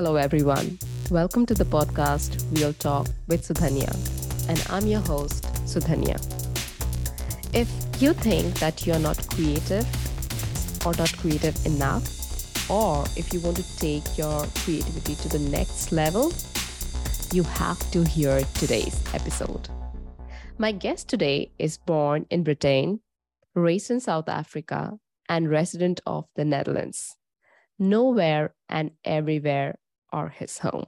Hello, everyone. Welcome to the podcast Real Talk with Sudhanya, and I'm your host, Sudhanya. If you think that you're not creative or not creative enough, or if you want to take your creativity to the next level, you have to hear today's episode. My guest today is born in Britain, raised in South Africa, and resident of the Netherlands. Nowhere and everywhere are his home.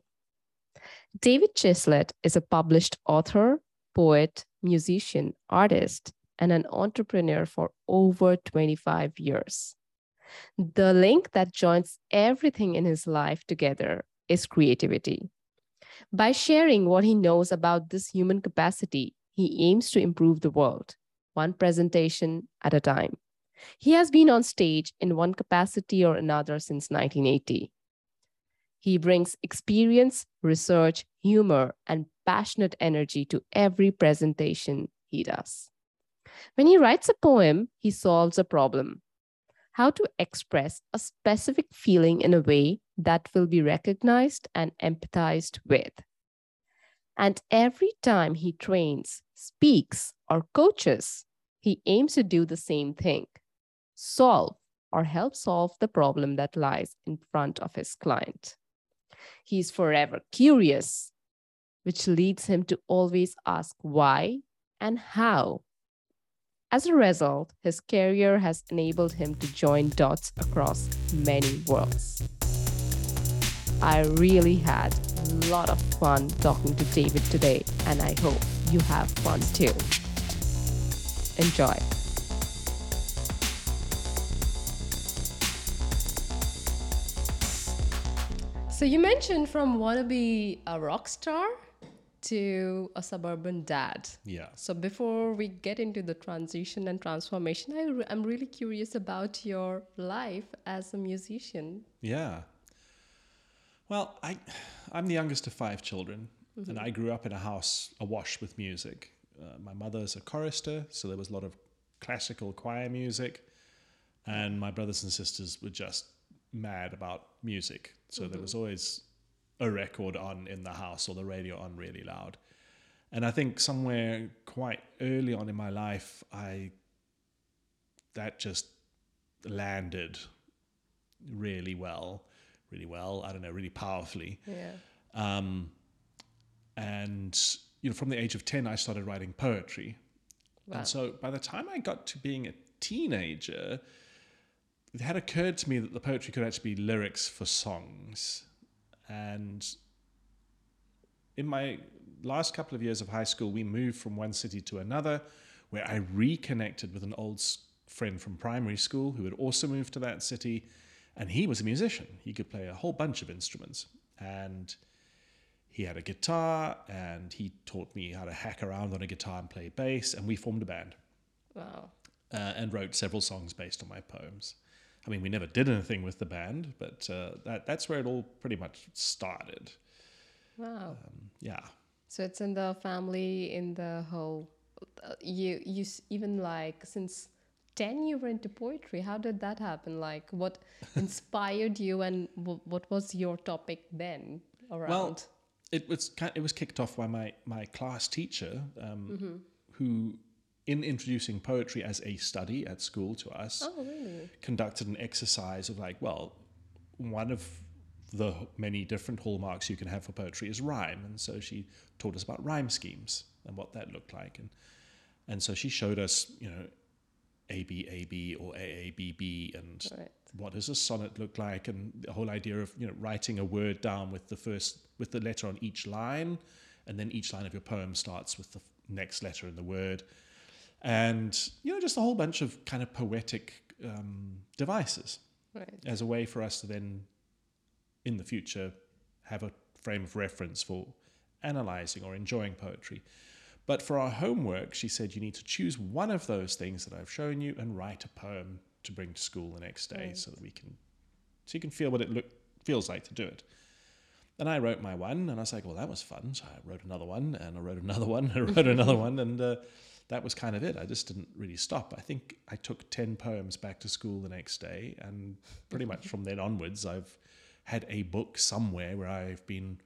David Chislett is a published author, poet, musician, artist, and an entrepreneur for over 25 years. The link that joins everything in his life together is creativity. By sharing what he knows about this human capacity, he aims to improve the world, one presentation at a time. He has been on stage in one capacity or another since 1980. He brings experience, research, humor, and passionate energy to every presentation he does. When he writes a poem, he solves a problem. How to express a specific feeling in a way that will be recognized and empathized with. And every time he trains, speaks, or coaches, he aims to do the same thing solve or help solve the problem that lies in front of his client. He's forever curious, which leads him to always ask why and how. As a result, his career has enabled him to join dots across many worlds. I really had a lot of fun talking to David today, and I hope you have fun too. Enjoy. So you mentioned from wannabe a rock star to a suburban dad. Yeah. So before we get into the transition and transformation, I re- I'm really curious about your life as a musician. Yeah. Well, I, I'm the youngest of five children, Mm-hmm. and I grew up in a house awash with music. Uh, my mother's a chorister, so there was a lot of classical choir music, and my brothers and sisters were just mad about music. So there was always a record on in the house or the radio on really loud. And I think somewhere quite early on in my life, I that just landed really well, really well. I don't know, really powerfully. Yeah. Um, and you know, from the age of ten, I started writing poetry. Wow. And so by the time I got to being a teenager, it had occurred to me that the poetry could actually be lyrics for songs. And in my last couple of years of high school, we moved from one city to another where I reconnected with an old friend from primary school who had also moved to that city. And he was a musician. He could play a whole bunch of instruments. And he had a guitar and he taught me how to hack around on a guitar and play bass. And we formed a band Wow. uh, and wrote several songs based on my poems. I mean, we never did anything with the band, but uh, that, that's where it all pretty much started. Wow. Um, yeah. So it's in the family, in the whole. Uh, you you even like since ten you were into poetry. How did that happen? Like what inspired you, and w- what was your topic then around? Well, it was it was kicked off by my my class teacher, um, who, in introducing poetry as a study at school to us, oh really? conducted an exercise of like, well, one of the many different hallmarks you can have for poetry is rhyme, and so she taught us about rhyme schemes and what that looked like, and and so she showed us, you know, A B A B or A A B B, and Right. what does a sonnet look like, and the whole idea of you know writing a word down with the first with the letter on each line, and then each line of your poem starts with the next letter in the word, and you know just a whole bunch of kind of poetic um, devices Right. as a way for us to then, in the future, have a frame of reference for analyzing or enjoying poetry. But for our homework, she said you need to choose one of those things that I've shown you and write a poem to bring to school the next day, Right. so that we can, so you can feel what it look feels like to do it. And I wrote my one, and I was like, well, that was fun. So I wrote another one, and I wrote another one, and I wrote another one, and uh, that was kind of it. I just didn't really stop. I think I took 10 poems back to school the next day, and pretty much from then onwards, I've had a book somewhere where I've been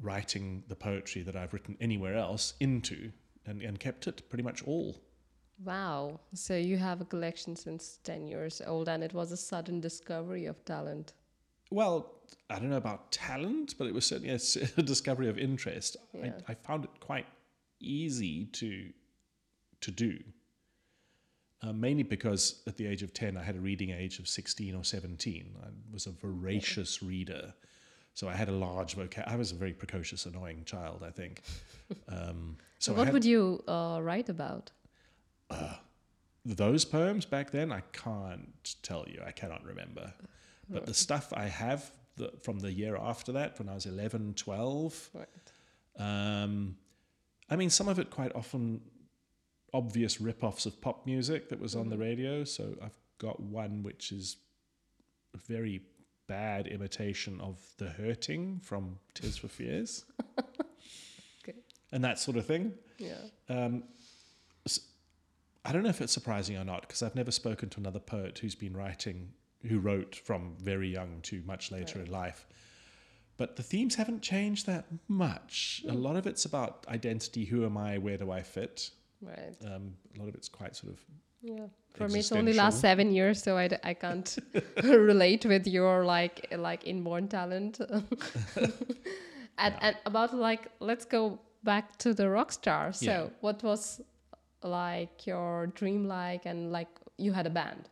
writing the poetry that I've written anywhere else into and, and kept it pretty much all. Wow. So you have a collection since 10 years old, and it was a sudden discovery of talent. Well, I don't know about talent, but it was certainly a discovery of interest. Yeah. I, I found it quite easy to to do. Uh, mainly because at the age of 10, I had a reading age of 16 or 17. I was a voracious reader. So I had a large vocab. I was a very precocious, annoying child, I think. Um, so what had would you uh, write about? those poems back then, I can't tell you. I cannot remember. But the stuff I have the, from the year after that, when I was 11, 12, Right. Um, I mean, some of it quite often obvious rip-offs of pop music that was on the radio. So I've got one which is a very bad imitation of The Hurting from Tears for Fears. Okay. And that sort of thing. Yeah. Um, s- I don't know if it's surprising or not because I've never spoken to another poet who's been writing, who wrote from very young to much later in life. But the themes haven't changed that much. A lot of it's about identity who am I, where do I fit? Right. Um, a lot of it's quite sort of Yeah. For me, it's only last seven years, so I, d- I can't relate with your like like inborn talent. and and about like let's go back to the rock star. So Yeah. what was like your dream like, and like you had a band.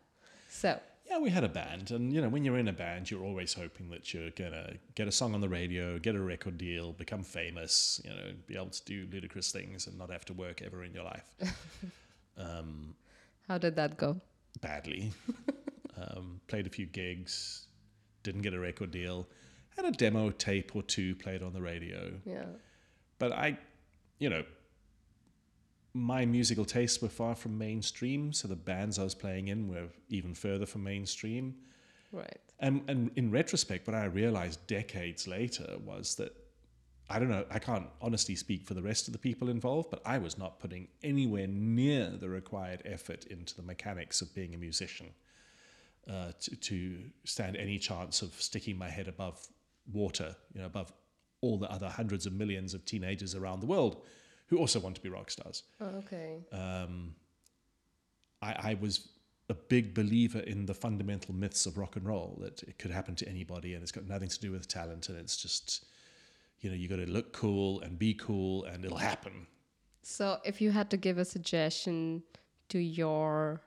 So Yeah, we had a band, and you know, when you're in a band, you're always hoping that you're gonna get a song on the radio, get a record deal, become famous, you know, be able to do ludicrous things and not have to work ever in your life. um, how did that go? badly. um, played a few gigs, didn't get a record deal, had a demo tape or two played on the radio, Yeah. but I, you know, my musical tastes were far from mainstream, so the bands I was playing in were even further from mainstream. Right. And and in retrospect, what I realized decades later was that I don't know, I can't honestly speak for the rest of the people involved, but I was not putting anywhere near the required effort into the mechanics of being a musician uh, to, to stand any chance of sticking my head above water, you know, above all the other hundreds of millions of teenagers around the world who also want to be rock stars Oh, okay. um, I, I was a big believer in the fundamental myths of rock and roll that it could happen to anybody and it's got nothing to do with talent and it's just you know you got to look cool and be cool and it'll happen So, if you had to give a suggestion to your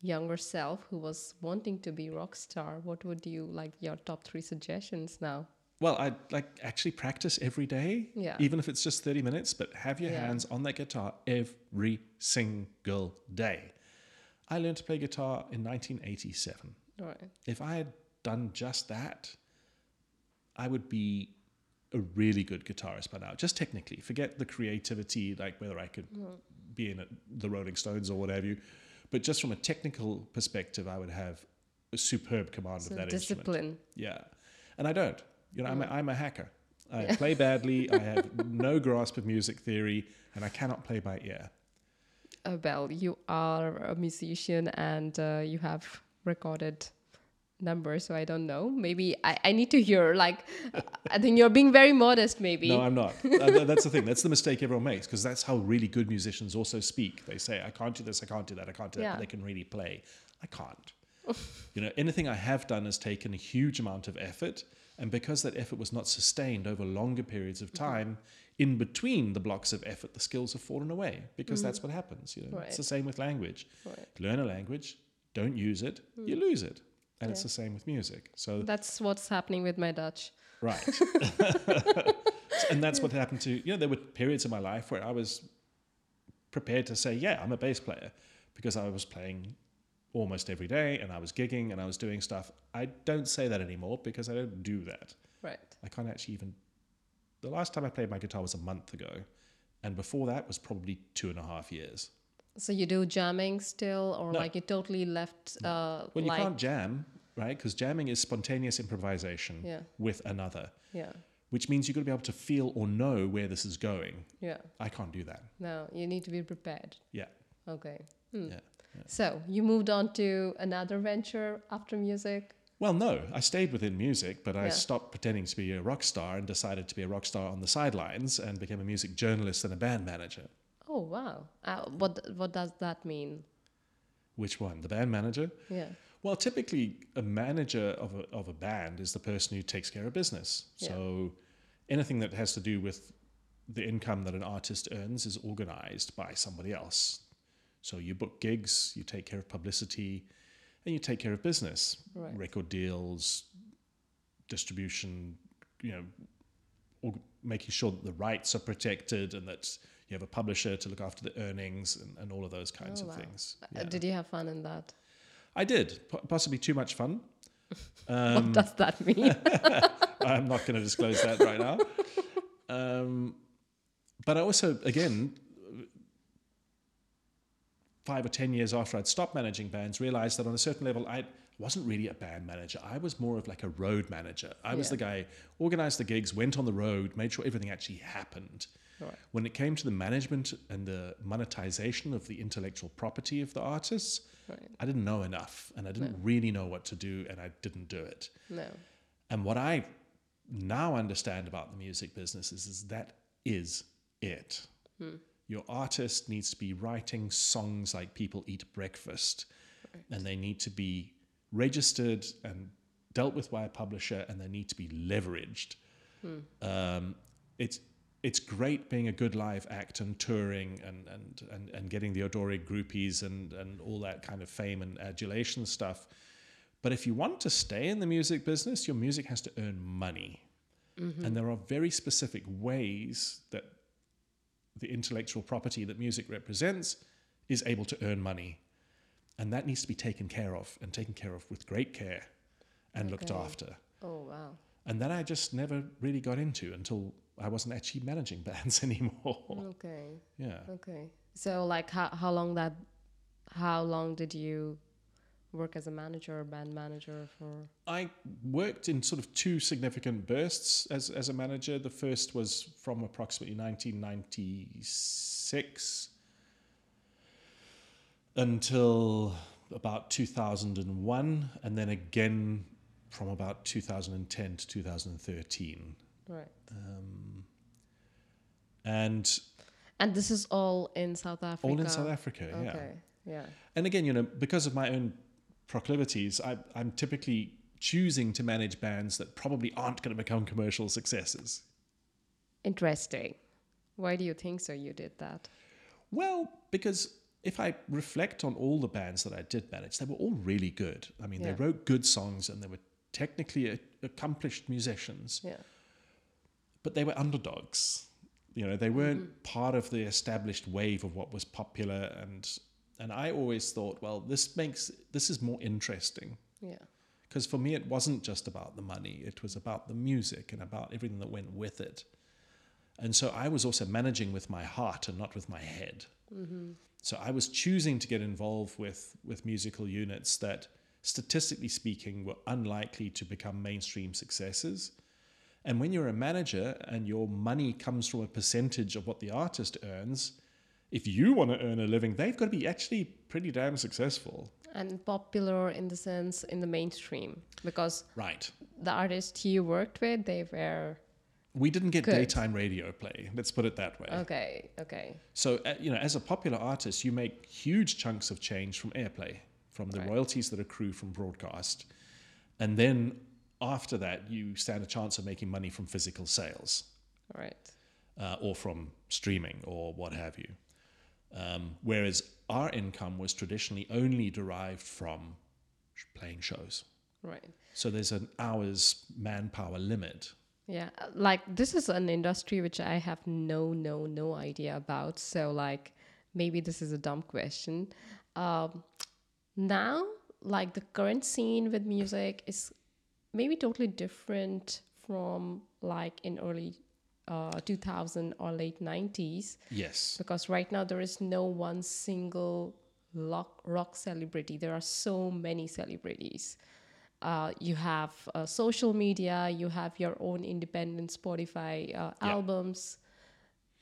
younger self who was wanting to be rock star, what would you like your top three suggestions now? Well i like actually practice every day Yeah. even if it's just 30 minutes but have your Yeah. hands on that guitar every single day i learned to play guitar in 1987 Right. if I had done just that, I would be a really good guitarist by now. Just technically, forget the creativity, like whether I could mm-hmm. be in a, the Rolling Stones or whatever you. But just from a technical perspective, I would have a superb command So of that instrument. discipline. Yeah, and I don't. You know, I'm a, I'm a hacker. I play badly. I have no grasp of music theory, and I cannot play by ear. Uh, well, you are a musician and uh, you have recorded numbers, so I don't know. Maybe I, I need to hear. Like, I think you're being very modest. Maybe. No, I'm not. Uh, that's the thing. That's the mistake everyone makes because that's how really good musicians also speak. They say, "I can't do this, I can't do that, I can't do that," Yeah. but they can really play. I can't. you know, anything I have done has taken a huge amount of effort, and because that effort was not sustained over longer periods of Mm-hmm. time, in between the blocks of effort, the skills have fallen away because that's what happens. You know, Mm-hmm. Right. it's the same with language. Right. Learn a language, don't use it, Mm. you lose it, and it's the same with music. So That's what's happening with my Dutch. Right. and that's what happened to, you know, there were periods in my life where I was prepared to say, yeah, I'm a bass player because I was playing almost every day and I was gigging and I was doing stuff. I don't say that anymore because I don't do that. Right. I can't actually even. The last time I played my guitar was a month ago. And before that was probably two and a half years. So you do jamming still, or No. like you totally left? Uh, Well, you like, can't jam, right? Because jamming is spontaneous improvisation Yeah. with another, Yeah. which means you've got to be able to feel or know where this is going. Yeah. I can't do that. No, you need to be prepared. Yeah. Okay. Hmm. Yeah. So you moved on to another venture after music. Well, no, I stayed within music, but I Yeah. stopped pretending to be a rock star and decided to be a rock star on the sidelines and became a music journalist and a band manager. Oh wow. Uh, what what does that mean? Which one? The band manager? Yeah. Well, typically, a manager of a, of a band is the person who takes care of business. Yeah. So anything that has to do with the income that an artist earns is organized by somebody else. So you book gigs, you take care of publicity, and you take care of business, Right. record deals, distribution, you know, or making sure that the rights are protected and that you have a publisher to look after the earnings and, and all of those kinds Oh, of wow. things. Uh, Yeah. Did you have fun in that? I did, po- possibly too much fun. what Um, does that mean? I'm not going to disclose that right now. Um, but I also, again, five or 10 years after I'd stopped managing bands, realized that on a certain level, I wasn't really a band manager. I was more of like a road manager. I was the guy, organized the gigs, went on the road, made sure everything actually happened. Right. When it came to the management and the monetization of the intellectual property of the artists, right. I didn't know enough and I didn't really know what to do and I didn't do it. No. And what I now understand about the music business is, is that is it. Hmm. Your artist needs to be writing songs like people eat breakfast, and they need to be registered and dealt with by a publisher, and they need to be leveraged. Um, it's it's great being a good live act and touring and and and, and getting the Odori groupies and and all that kind of fame and adulation stuff. But if you want to stay in the music business, your music has to earn money. And there are very specific ways that the intellectual property that music represents is able to earn money. And that needs to be taken care of and taken care of with great care and looked after. Oh wow. And that I just never really got into until I wasn't actually managing bands anymore. Okay. Yeah. Okay. So like how how long that how long did you work as a manager or band manager for I worked in sort of two significant bursts as, as a manager. The first was from approximately 1996 until about 2001, and then again from about 2010 to 2013. right. Um, and And this is all in South Africa. all in South Africa, yeah. Okay. Yeah. And again, you know, because of my own proclivities, I, I'm typically choosing to manage bands that probably aren't going to become commercial successes. Interesting. Why do you think so? You did that. Well, because if I reflect on all the bands that I did manage, they were all really good. I mean, Yeah. they wrote good songs and they were technically a- accomplished musicians, Yeah. but they were underdogs. You know, they weren't mm-hmm. part of the established wave of what was popular and and I always thought, well, this makes this is more interesting. Yeah. Because for me, it wasn't just about the money, it was about the music and about everything that went with it. And so I was also managing with my heart and not with my head. Mm-hmm. So I was choosing to get involved with, with musical units that, statistically speaking, were unlikely to become mainstream successes. And when you're a manager and your money comes from a percentage of what the artist earns, if you want to earn a living, they've got to be actually pretty damn successful. And popular in the sense in the mainstream because Right. the artists you worked with, they were We didn't get Good. daytime radio play. Let's put it that way. okay. Okay. So, uh, you know, as a popular artist, you make huge chunks of change from airplay, from the Right. royalties that accrue from broadcast. And then after that, you stand a chance of making money from physical sales right. uh, or from streaming or what have you. Um, whereas our income was traditionally only derived from sh- playing shows. Right. So there's an hour's manpower limit. Yeah, like this is an industry which I have no, no, no idea about. So, like, maybe this is a dumb question. Um, now, like, the current scene with music is maybe totally different from like in early uh, 2000 or late 90s Yes. because right now there is no one single rock, rock celebrity. There are so many celebrities. Uh, you have uh, social media, you have your own independent Spotify uh, Yeah. albums.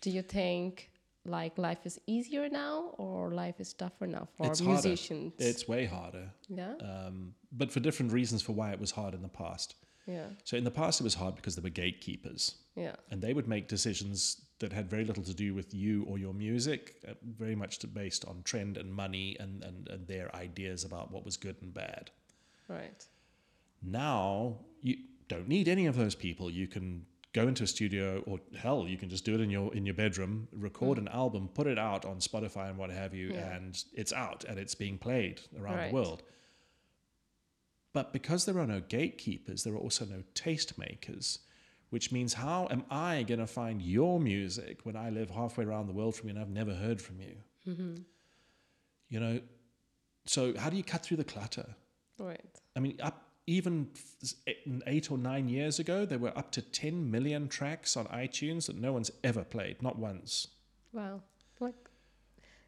Do you think like life is easier now or life is tougher now for It's harder. musicians? It's way harder, yeah, um, but for different reasons for why it was hard in the past. Yeah, So in the past, it was hard because there were gatekeepers, yeah, and they would make decisions that had very little to do with you or your music, uh, very much to, based on trend and money and, and, and their ideas about what was good and bad. right. Now you don't need any of those people. You can go into a studio, or hell, you can just do it in your in your bedroom, record an album, put it out on Spotify and what have you. Yeah. and it's out and it's being played around Right. the world. But because there are no gatekeepers, there are also no tastemakers, which means how am I going to find your music when I live halfway around the world from you and I've never heard from you? Mm-hmm. You know, so how do you cut through the clutter? Right. I mean, up even eight or nine years ago, there were up to 10 million tracks on iTunes that no one's ever played, not once. Wow. Like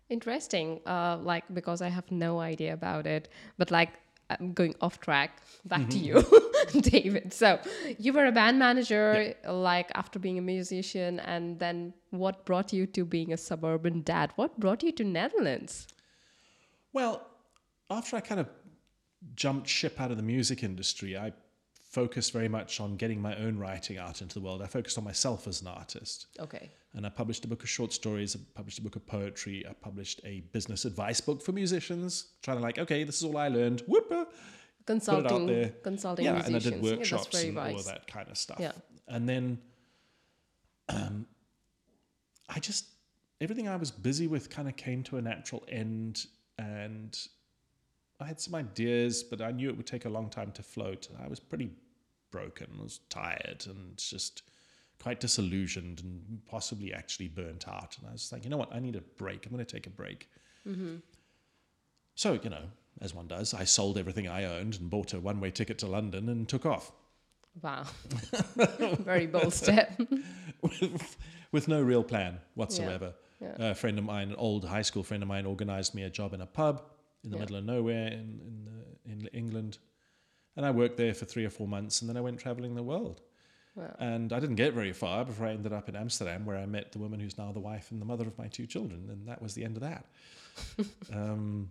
interesting. Uh, like because I have no idea about it, but like I'm going off track. Back to mm-hmm. you, David. So you were a band manager, like after being a musician, and then what brought you to being a suburban dad? What brought you to Netherlands? Well, after I kind of jumped ship out of the music industry, I focused very much on getting my own writing out into the world. I focused on myself as an artist. Okay. And I published a book of short stories, I published a book of poetry, I published a business advice book for musicians, trying to like, okay, this is all I learned. Whoop, Consulting, consulting yeah, musicians. and I did workshops very and all wise. of that kind of stuff. Yeah. And then um, I just, everything I was busy with kind of came to a natural end. And I had some ideas, but I knew it would take a long time to float. I was pretty broken, I was tired and just quite disillusioned and possibly actually burnt out. And I was like, you know what? I need a break. I'm going to take a break. So, you know, as one does, I sold everything I owned and bought a one way ticket to London and took off Wow. very bold step. with, with no real plan whatsoever. Yeah. A friend of mine, an old high school friend of mine, organized me a job in a pub in the Yeah. middle of nowhere in, in, uh, in England. And I worked there for three or four months and then I went traveling the world. Wow. And I didn't get very far before I ended up in Amsterdam, where I met the woman who's now the wife and the mother of my two children. And that was the end of that. um,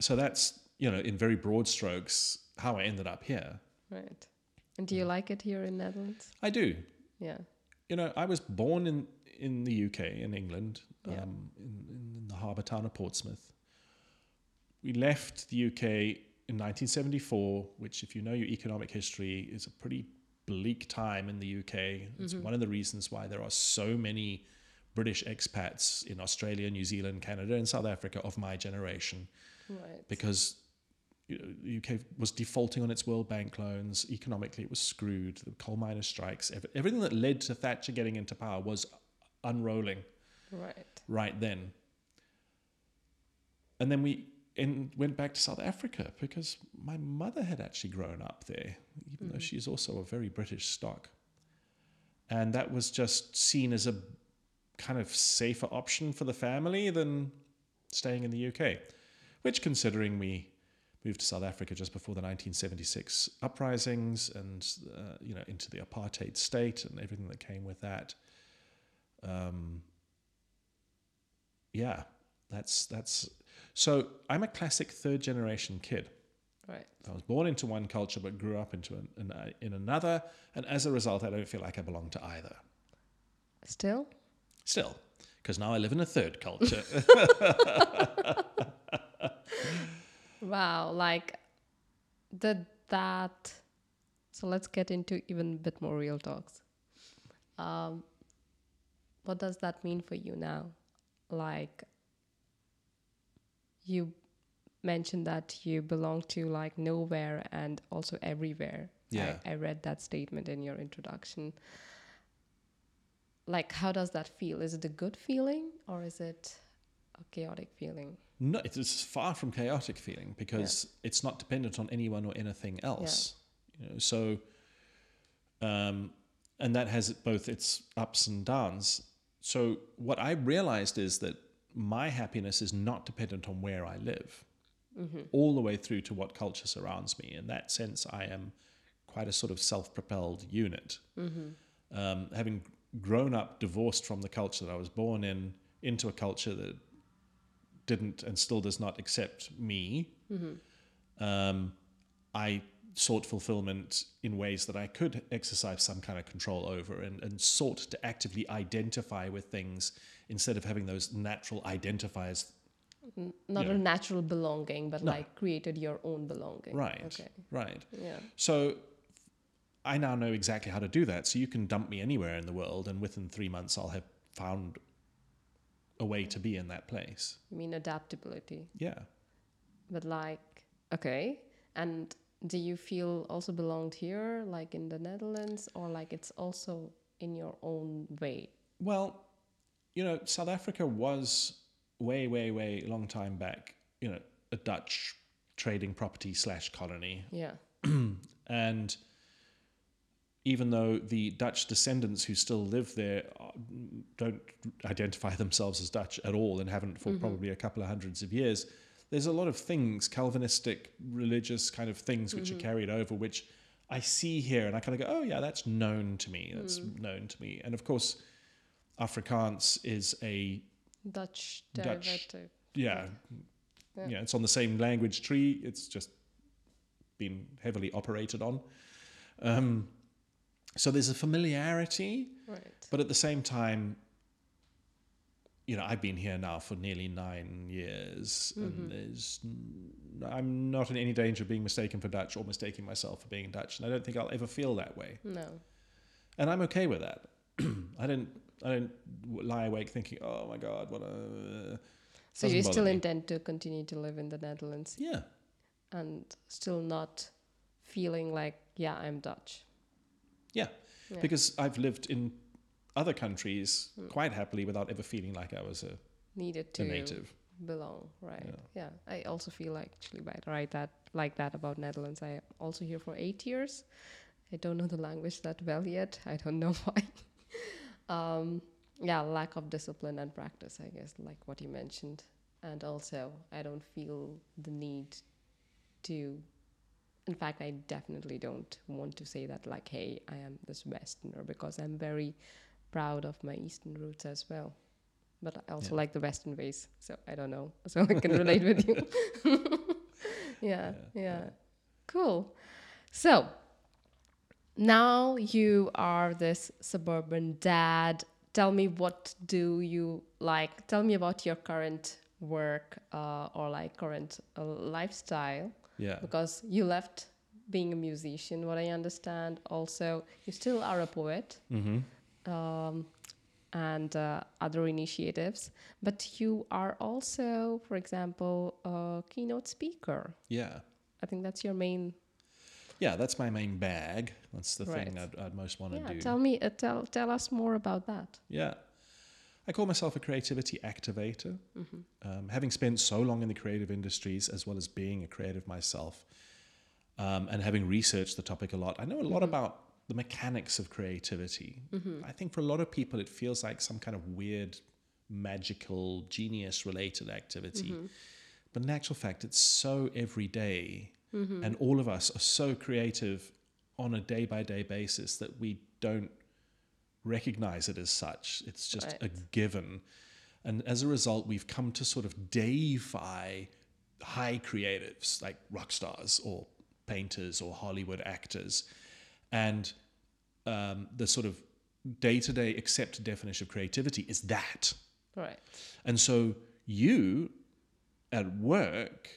so that's, you know, in very broad strokes, how I ended up here. Right. And do you like it here in Netherlands? I do. Yeah. You know, I was born in, in the UK, in England, um, in, in the harbour town of Portsmouth. We left the UK in 1974, which, if you know your economic history, is a pretty bleak time in the UK. It's mm-hmm. one of the reasons why there are so many British expats in Australia, New Zealand, Canada, and South Africa of my generation Right. because the UK was defaulting on its World Bank loans. Economically, it was screwed. The coal miners' strikes, everything that led to Thatcher getting into power was unrolling Right. right then. And then we in, went back to South Africa because my mother had actually grown up there, even though she's also a very British stock. And that was just seen as a kind of safer option for the family than staying in the UK, which, considering we moved to South Africa just before the 1976 uprisings and uh, you know into the apartheid state and everything that came with that. Um, yeah, that's that's. So I'm a classic third generation kid. Right. I was born into one culture but grew up into an, an, uh, in another, and as a result, I don't feel like I belong to either. Still? Still, because now I live in a third culture. Wow. Like did that so let's get into even a bit more real talks. Um what does that mean for you now? Like you mentioned that you belong to like nowhere and also everywhere. Yeah. I, I read that statement in your introduction. Like how does that feel? Is it a good feeling or is it a chaotic feeling? no, it's- it's far from chaotic feeling because it's not dependent on anyone or anything else. Yeah. You know, so, um, and that has both its ups and downs. So what I realized is that my happiness is not dependent on where I live, all the way through to what culture surrounds me. In that sense, I am quite a sort of self-propelled unit. Um, having grown up divorced from the culture that I was born in, into a culture that didn't and still does not accept me, um, I sought fulfillment in ways that I could exercise some kind of control over and, and sought to actively identify with things instead of having those natural identifiers. Not Yeah. a natural belonging, but No. like created your own belonging. Right. Okay. Right. Yeah. So I now know exactly how to do that. So you can dump me anywhere in the world, and within three months, I'll have found a way to be in that place. I mean adaptability. Yeah. But like, okay. And do you feel also belonged here, like in the Netherlands, or like it's also in your own way? Well, you know, South Africa was way, way, way long time back, you know, a Dutch trading property slash colony. Yeah. And even though the Dutch descendants who still live there uh, don't identify themselves as Dutch at all and haven't for mm-hmm. probably a couple of hundreds of years, there's a lot of things, Calvinistic, religious kind of things, which are mm-hmm. carried over, which I see here and I kind of go, oh, yeah, that's known to me. That's mm. known to me. And of course, Afrikaans is a Dutch Dutch. yeah, Yeah. yeah, it's on the same language tree. It's just been heavily operated on. Um, so there's a familiarity, Right. but at the same time, you know, I've been here now for nearly nine years, and there's, n- I'm not in any danger of being mistaken for Dutch or mistaking myself for being Dutch, and I don't think I'll ever feel that way, No. and I'm okay with that. I don't, I don't lie awake thinking, oh my god, what a. So Doesn't you still me. intend to continue to live in the Netherlands Yeah, and still not feeling like, yeah, I'm Dutch. Yeah, Yeah. because I've lived in other countries hmm. quite happily without ever feeling like I was a, Needed a to native. belong, right? Yeah. I also feel like actually right, right that like that about Netherlands. I am also here for eight years. I don't know the language that well yet. I don't know why. Um, yeah, lack of discipline and practice, I guess, like what you mentioned, and also I don't feel the need to. In fact, I definitely don't want to say that like, hey, I am this Westerner because I'm very proud of my Eastern roots as well. But I also Yeah. like the Western ways, so I don't know. So I can relate with you. yeah, yeah, Cool. So now you are this suburban dad. Tell me what do you like? Tell me about your current work uh, or like current uh, lifestyle Yeah. because you left being a musician, what I understand. Also, you still are a poet Mm-hmm. um, and uh, other initiatives, but you are also, for example, a keynote speaker. Yeah. I think that's your main. Yeah, that's my main bag. That's the thing I'd, I'd most want to Yeah, do. tell me, uh, tell tell us more about that. Yeah. I call myself a creativity activator. Mm-hmm. Um, having spent so long in the creative industries, as well as being a creative myself, um, and having researched the topic a lot, I know a lot about the mechanics of creativity. I think for a lot of people, it feels like some kind of weird, magical, genius related activity. But in actual fact, it's so everyday. And all of us are so creative on a day by day basis that we don't recognize it as such. It's just a given. And as a result, we've come to sort of deify high creatives like rock stars or painters or Hollywood actors. And um, the sort of day to day accepted definition of creativity is that. Right. And so you at work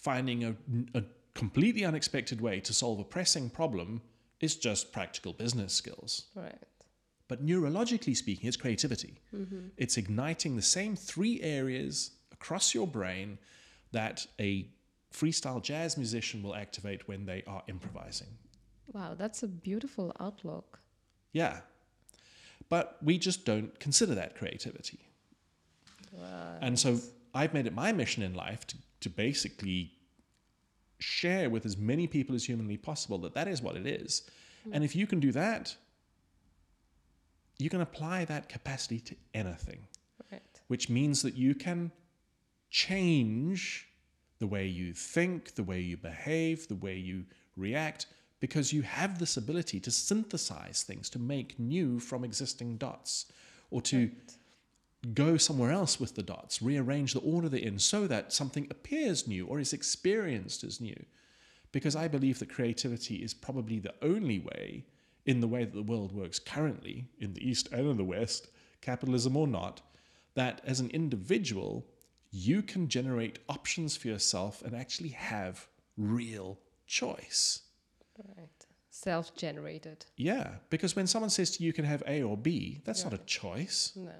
finding a, a completely unexpected way to solve a pressing problem is just practical business skills. Right. But neurologically speaking, it's creativity. Mm-hmm. It's igniting the same three areas across your brain that a freestyle jazz musician will activate when they are improvising. Wow, that's a beautiful outlook. Yeah. But we just don't consider that creativity. Right. And so I've made it my mission in life to, to basically share with as many people as humanly possible that that is what it is. Hmm. And if you can do that, you can apply that capacity to anything, Right. which means that you can change the way you think, the way you behave, the way you react, because you have this ability to synthesize things, to make new from existing dots, or to go somewhere else with the dots, rearrange the order they're in so that something appears new or is experienced as new. Because I believe that creativity is probably the only way, in the way that the world works currently, in the East and in the West, capitalism or not, that as an individual, you can generate options for yourself and actually have real choice. Right. Self generated. Yeah, because when someone says to you, you can have A or B, that's not a choice. No.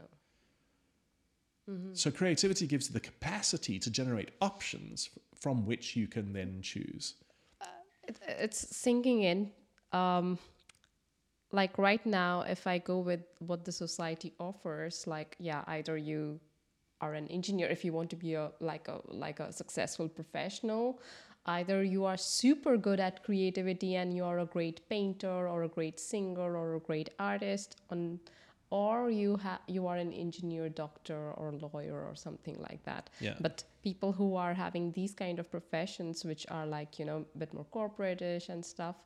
So creativity gives you the capacity to generate options from which you can then choose. it, it's sinking in. Um, like right now, if I go with what the society offers, like yeah, either you are an engineer if you want to be a like a like a successful professional, either you are super good at creativity and you are a great painter or a great singer or a great artist on or you have you are an engineer doctor or lawyer or something like that. Yeah. but people who are having these kind of professions which are like you know a bit more corporate-ish and stuff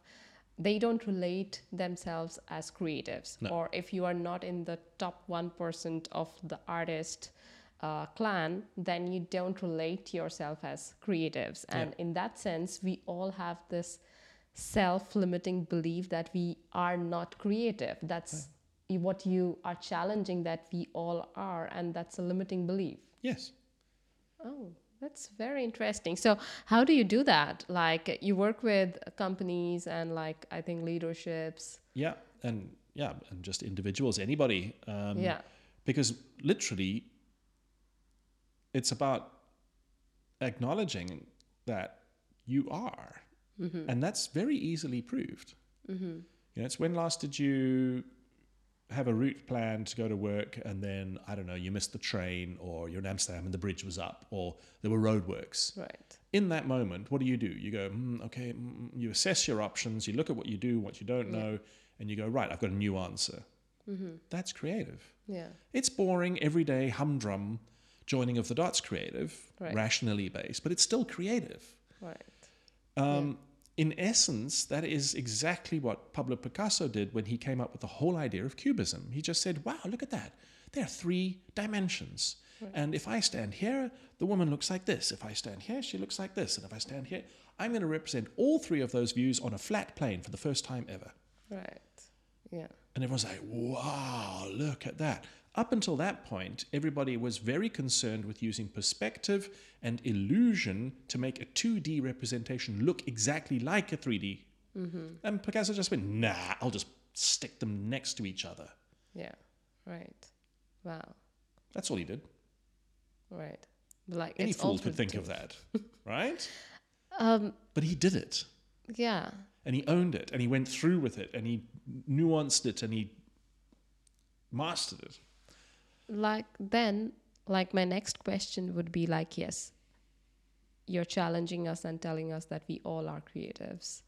they don't relate themselves as creatives. No. or if you are not in the top 1% of the artist uh, clan then you don't relate yourself as creatives. And in that sense we all have this self-limiting belief that we are not creative. That's what you are challenging that we all are and that's a limiting belief Yes. Oh, that's very interesting. So, how do you do that? Like, you work with companies and, like, I think leaderships. Yeah. And yeah, and just individuals, anybody. Um, yeah. Because literally, it's about acknowledging that you are. And that's very easily proved. Mm-hmm. You know, it's when last did you have a route plan to go to work and then, I don't know, you missed the train or you're in Amsterdam and the bridge was up or there were roadworks. Right. in that moment, what do you do? You go, mm, okay, mm, you assess your options, you look at what you do, what you don't know, and you go, right, I've got a new answer. That's creative. Yeah. It's boring, everyday, humdrum joining of the dots creative, Right. rationally based, but it's still creative. Right. Um, In essence, that is exactly what Pablo Picasso did when he came up with the whole idea of cubism. He just said, wow, look at that. There are three dimensions. And if I stand here, the woman looks like this. If I stand here, she looks like this. And if I stand here, I'm going to represent all three of those views on a flat plane for the first time ever. Right. Yeah. And everyone's like, wow, look at that. Up until that point, everybody was very concerned with using perspective and illusion to make a 2D representation look exactly like a 3D. And Picasso just went, nah, I'll just stick them next to each other. Yeah. Right. Wow. That's all he did. Right. Like Any it's fool could think of that, right? Um. But he did it. Yeah. And he owned it and he went through with it and he nuanced it and he mastered it. Like then, like my next question would be like, yes, you're challenging us and telling us that we all are creatives.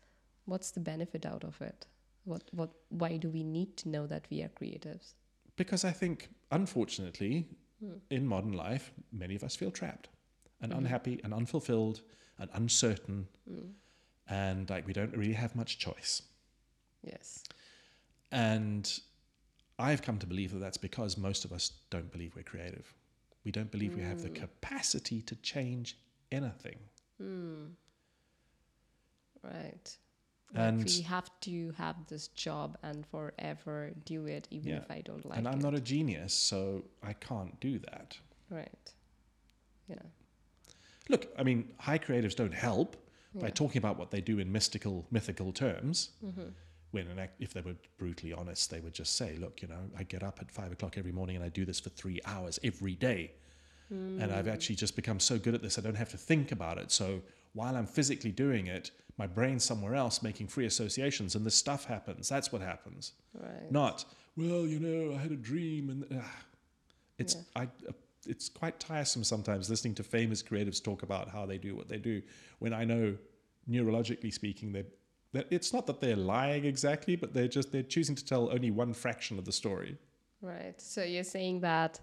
What's the benefit out of it? What what why do we need to know that we are creatives? Because I think, unfortunately, hmm. in modern life, many of us feel trapped and hmm. unhappy and unfulfilled and uncertain. Hmm. And like we don't really have much choice. Yes. And I've come to believe that that's because most of us don't believe we're creative. We don't believe we have the capacity to change anything. Right. And- like we have to have this job and forever do it even Yeah. if I don't like it. and I'm it. not a genius, so I can't do that. right. Yeah. Look, I mean, high creatives don't help by talking about what they do in mystical, mythical terms. Mm-hmm. When, in act, if they were brutally honest, they would just say, "Look, you know, I get up at five o'clock every morning and I do this for three hours every day, and Mm. I've actually just become so good at this I don't have to think about it. So while I'm physically doing it, my brain's somewhere else making free associations, and this stuff happens. That's what happens. Right. Not, well, you know, I had a dream, and ah. it's I. Uh, it's quite tiresome sometimes listening to famous creatives talk about how they do what they do. When I know, neurologically speaking, they that it's not that they're lying exactly, but they're just they're choosing to tell only one fraction of the story. Right. So you're saying that,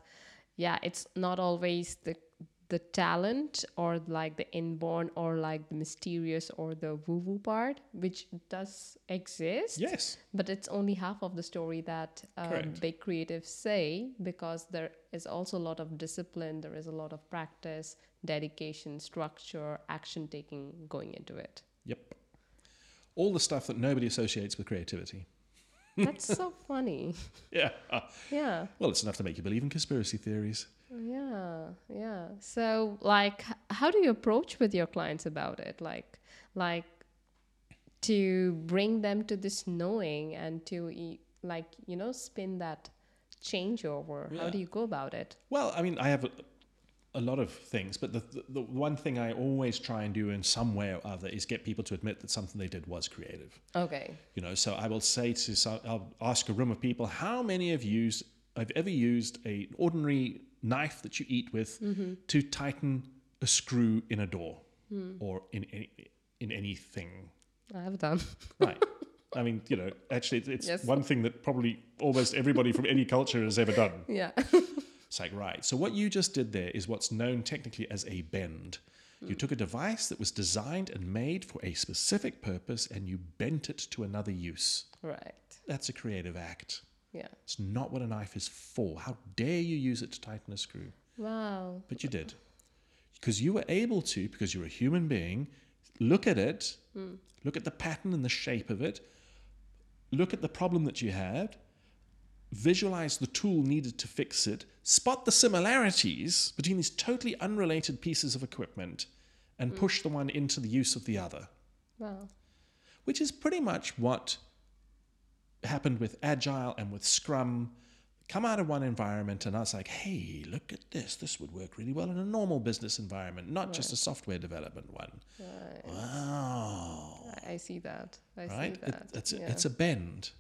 yeah, it's not always the the talent or like the inborn or like the mysterious or the woo woo part, which does exist. Yes. But it's only half of the story that um, big creatives say because there is also a lot of discipline, there is a lot of practice, dedication, structure, action taking going into it. Yep. All the stuff that nobody associates with creativity. That's so funny. Yeah. Yeah. Well, it's enough to make you believe in conspiracy theories. Yeah, yeah. So, like, how do you approach with your clients about it? Like, like to bring them to this knowing and to, like, you know, spin that changeover. How Yeah. do you go about it? Well, I mean, I have a, a lot of things, but the, the, the one thing I always try and do in some way or other is get people to admit that something they did was creative. Okay. You know, so I will say to some, I'll ask a room of people, how many of you have ever used a ordinary knife that you eat with mm-hmm. to tighten a screw in a door hmm. or in any, in anything? I have done. Right. I mean, you know, actually, it's, it's Yes. one thing that probably almost everybody from any culture has ever done. yeah. It's like, right. So what you just did there is what's known technically as a bend. You hmm. took a device that was designed and made for a specific purpose and you bent it to another use. right. That's a creative act. Yeah. It's not what a knife is for. How dare you use it to tighten a screw? Wow. But you did. Because you were able to, because you're a human being, look at it, hmm. look at the pattern and the shape of it, look at the problem that you had, visualize the tool needed to fix it, spot the similarities between these totally unrelated pieces of equipment, and mm. push the one into the use of the other, Wow. which is pretty much what happened with Agile and with Scrum. Come out of one environment, and I was like, hey, look at this. This would work really well in a normal business environment, not just a software development one. Right. Wow. I- see that. I Right? see It- that. it's, a, it's a bend.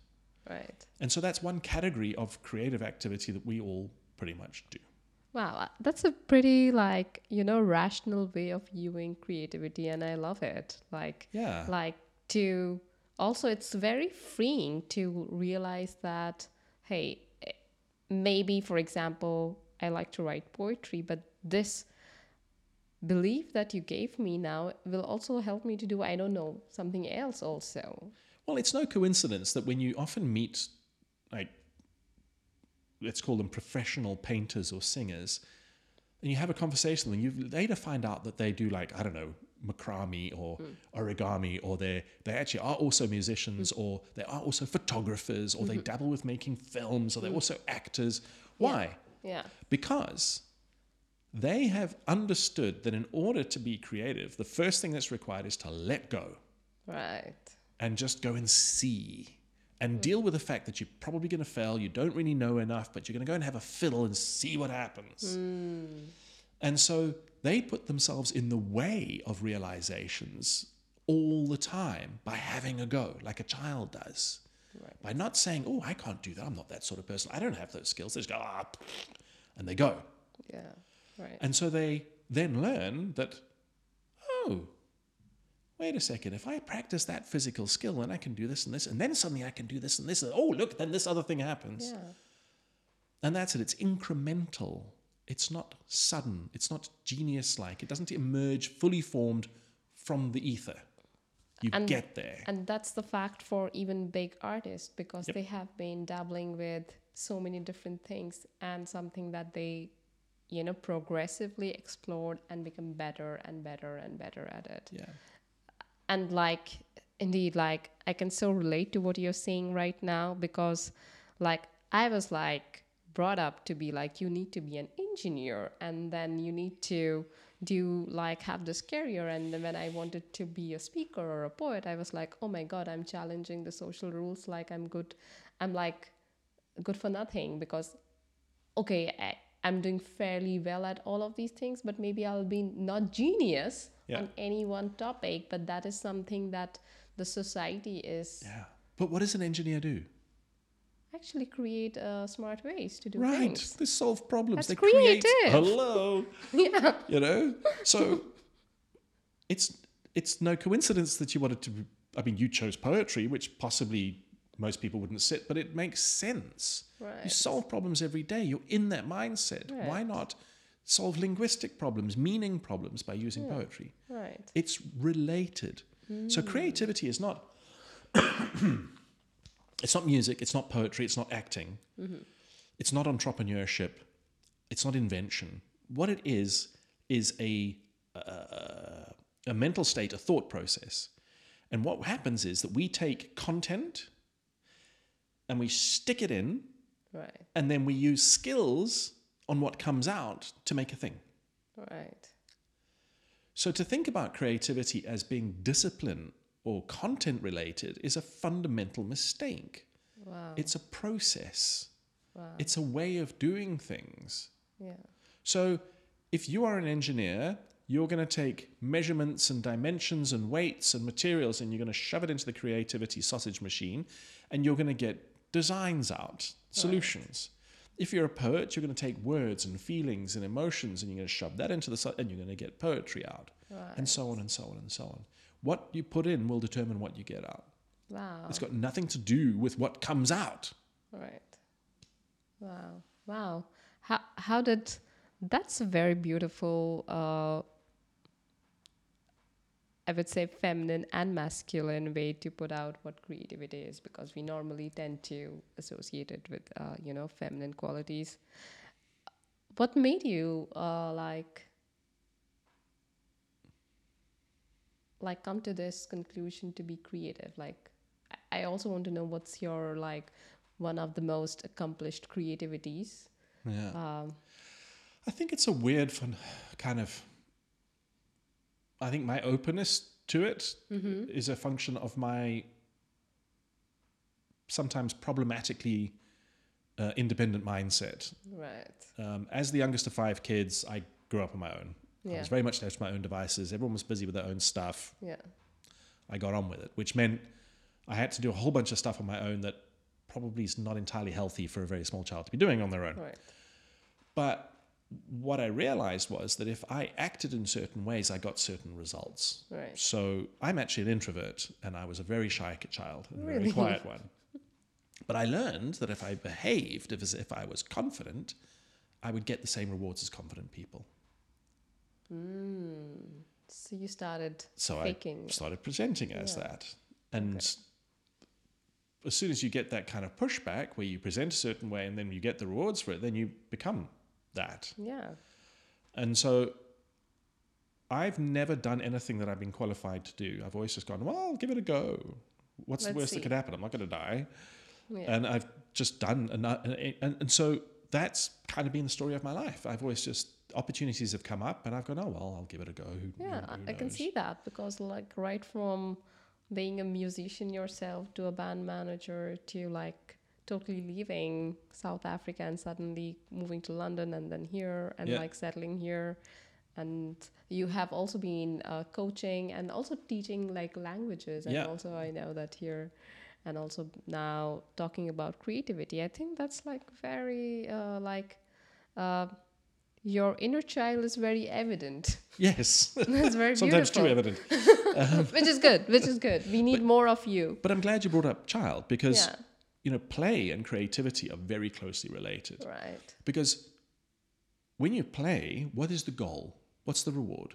Right. And so that's one category of creative activity that we all pretty much do. Wow, uh, that's a pretty like you know rational way of viewing creativity, and I love it. Like, Yeah. like to also it's very freeing to realize that hey, maybe for example, I like to write poetry, but this belief that you gave me now will also help me to do I don't know something else also. Well, it's no coincidence that when you often meet, like, let's call them professional painters or singers, and you have a conversation with them, you later find out that they do, like, I don't know, macrame or hmm. origami, or they they actually are also musicians, hmm. or they are also photographers, or they mm-hmm. dabble with making films, or they're hmm. also actors. Why? Yeah. Because they have understood that in order to be creative, the first thing that's required is to let go Right. And just go and see and deal with the fact that you're probably going to fail. You don't really know enough, but you're going to go and have a fiddle and see what happens. And so they put themselves in the way of realizations all the time by having a go, like a child does. Right. By not saying, oh, I can't do that. I'm not that sort of person. I don't have those skills. They just go, ah, and they go. Yeah. Right. And so they then learn that, oh, wait a second, if I practice that physical skill, then I can do this and this, and then suddenly I can do this and this. And, oh, look, then this other thing happens. Yeah. And that's it. It's incremental. It's not sudden. It's not genius like. It doesn't emerge fully formed from the ether. You And- get there. And that's the fact for even big artists because Yep. they have been dabbling with so many different things and something that they, you know, progressively explored and become better and better and better at it. yeah. And like, indeed, like, I can so relate to what you're saying right now because, like, I was like brought up to be like, you need to be an engineer and then you need to do like have this career. And then when I wanted to be a speaker or a poet, I was like, oh my God, I'm challenging the social rules. Like, I'm good. I'm like good for nothing because, okay, I, I'm doing fairly well at all of these things, but maybe I'll be not genius Yeah. on any one topic, but that is something that the society is Yeah. But what does an engineer do? actually create uh, smart ways to do it. Right. things. They solve problems. That's they create. creative. Hello. yeah. you know so it's it's no coincidence that you wanted to i mean you chose poetry which possibly most people wouldn't sit but it makes sense Right. you solve problems every day you're in that mindset why not solve linguistic problems, meaning problems by using poetry. Right. It's related. So creativity is not it's not music, it's not poetry, it's not acting. It's not entrepreneurship. It's not invention. What it is is a uh, a mental state, a thought process. And what happens is that we take content and we stick it in Right. and then we use skills on what comes out to make a thing. Right. So to think about creativity as being discipline or content related is a fundamental mistake. Wow. It's a process. wow. It's a way of doing things. yeah. So if you are an engineer, you're going to take measurements and dimensions and weights and materials and you're going to shove it into the creativity sausage machine and you're going to get designs out, solutions. If you're a poet, you're going to take words and feelings and emotions and you're going to shove that into the and you're going to get poetry out. Right. And so on and so on and so on. What you put in will determine what you get out. Wow. It's got nothing to do with what comes out. Right. Wow. Wow. How how did that's a very beautiful uh I would say feminine and masculine way to put out what creativity is because we normally tend to associate it with uh, you know feminine qualities. What made you uh, like like come to this conclusion to be creative? Like I- I also want to know what's your like one of the most accomplished creativities. Yeah. Um, I think it's a weird fun kind of. I think my openness to it is a function of my sometimes problematically uh, independent mindset. right. Um, as the youngest of five kids, I grew up on my own. I Yeah. was very much left to my own devices. Everyone was busy with their own stuff. Yeah. I got on with it, which meant I had to do a whole bunch of stuff on my own that probably is not entirely healthy for a very small child to be doing on their own. Right. But what I realized was that if I acted in certain ways, I got certain results. Right. So I'm actually an introvert, and I was a very shy child and a Really? very quiet one. But I learned that if I behaved as if I was confident, I would get the same rewards as confident people. Hmm. So you started So faking. I started presenting as Yeah. that. And as soon as you get that kind of pushback where you present a certain way and then you get the rewards for it, then you become that. Yeah. And so I've never done anything that I've been qualified to do. I've always just gone, well, I'll give it a go. What's Let's the worst see. that could happen? I'm not going to die. Yeah. And I've just done, and, and, and so that's kind of been the story of my life. I've always just, opportunities have come up and I've gone, oh, well, I'll give it a go. Who, Yeah, who- I can see that because, like, right from being a musician yourself to a band manager to like totally leaving South Africa and suddenly moving to London and then here and Yeah. like settling here. And you have also been uh, coaching and also teaching like languages. And Yeah. also, I know that here, and also now talking about creativity. I think that's like very, uh, like, uh, your inner child is very evident. Yes. That's very Sometimes too evident. which is good which is good we need more of you But I'm glad you brought up child because, Yeah. You know, play and creativity are very closely related. right Because when you play, what is the goal? What's the reward?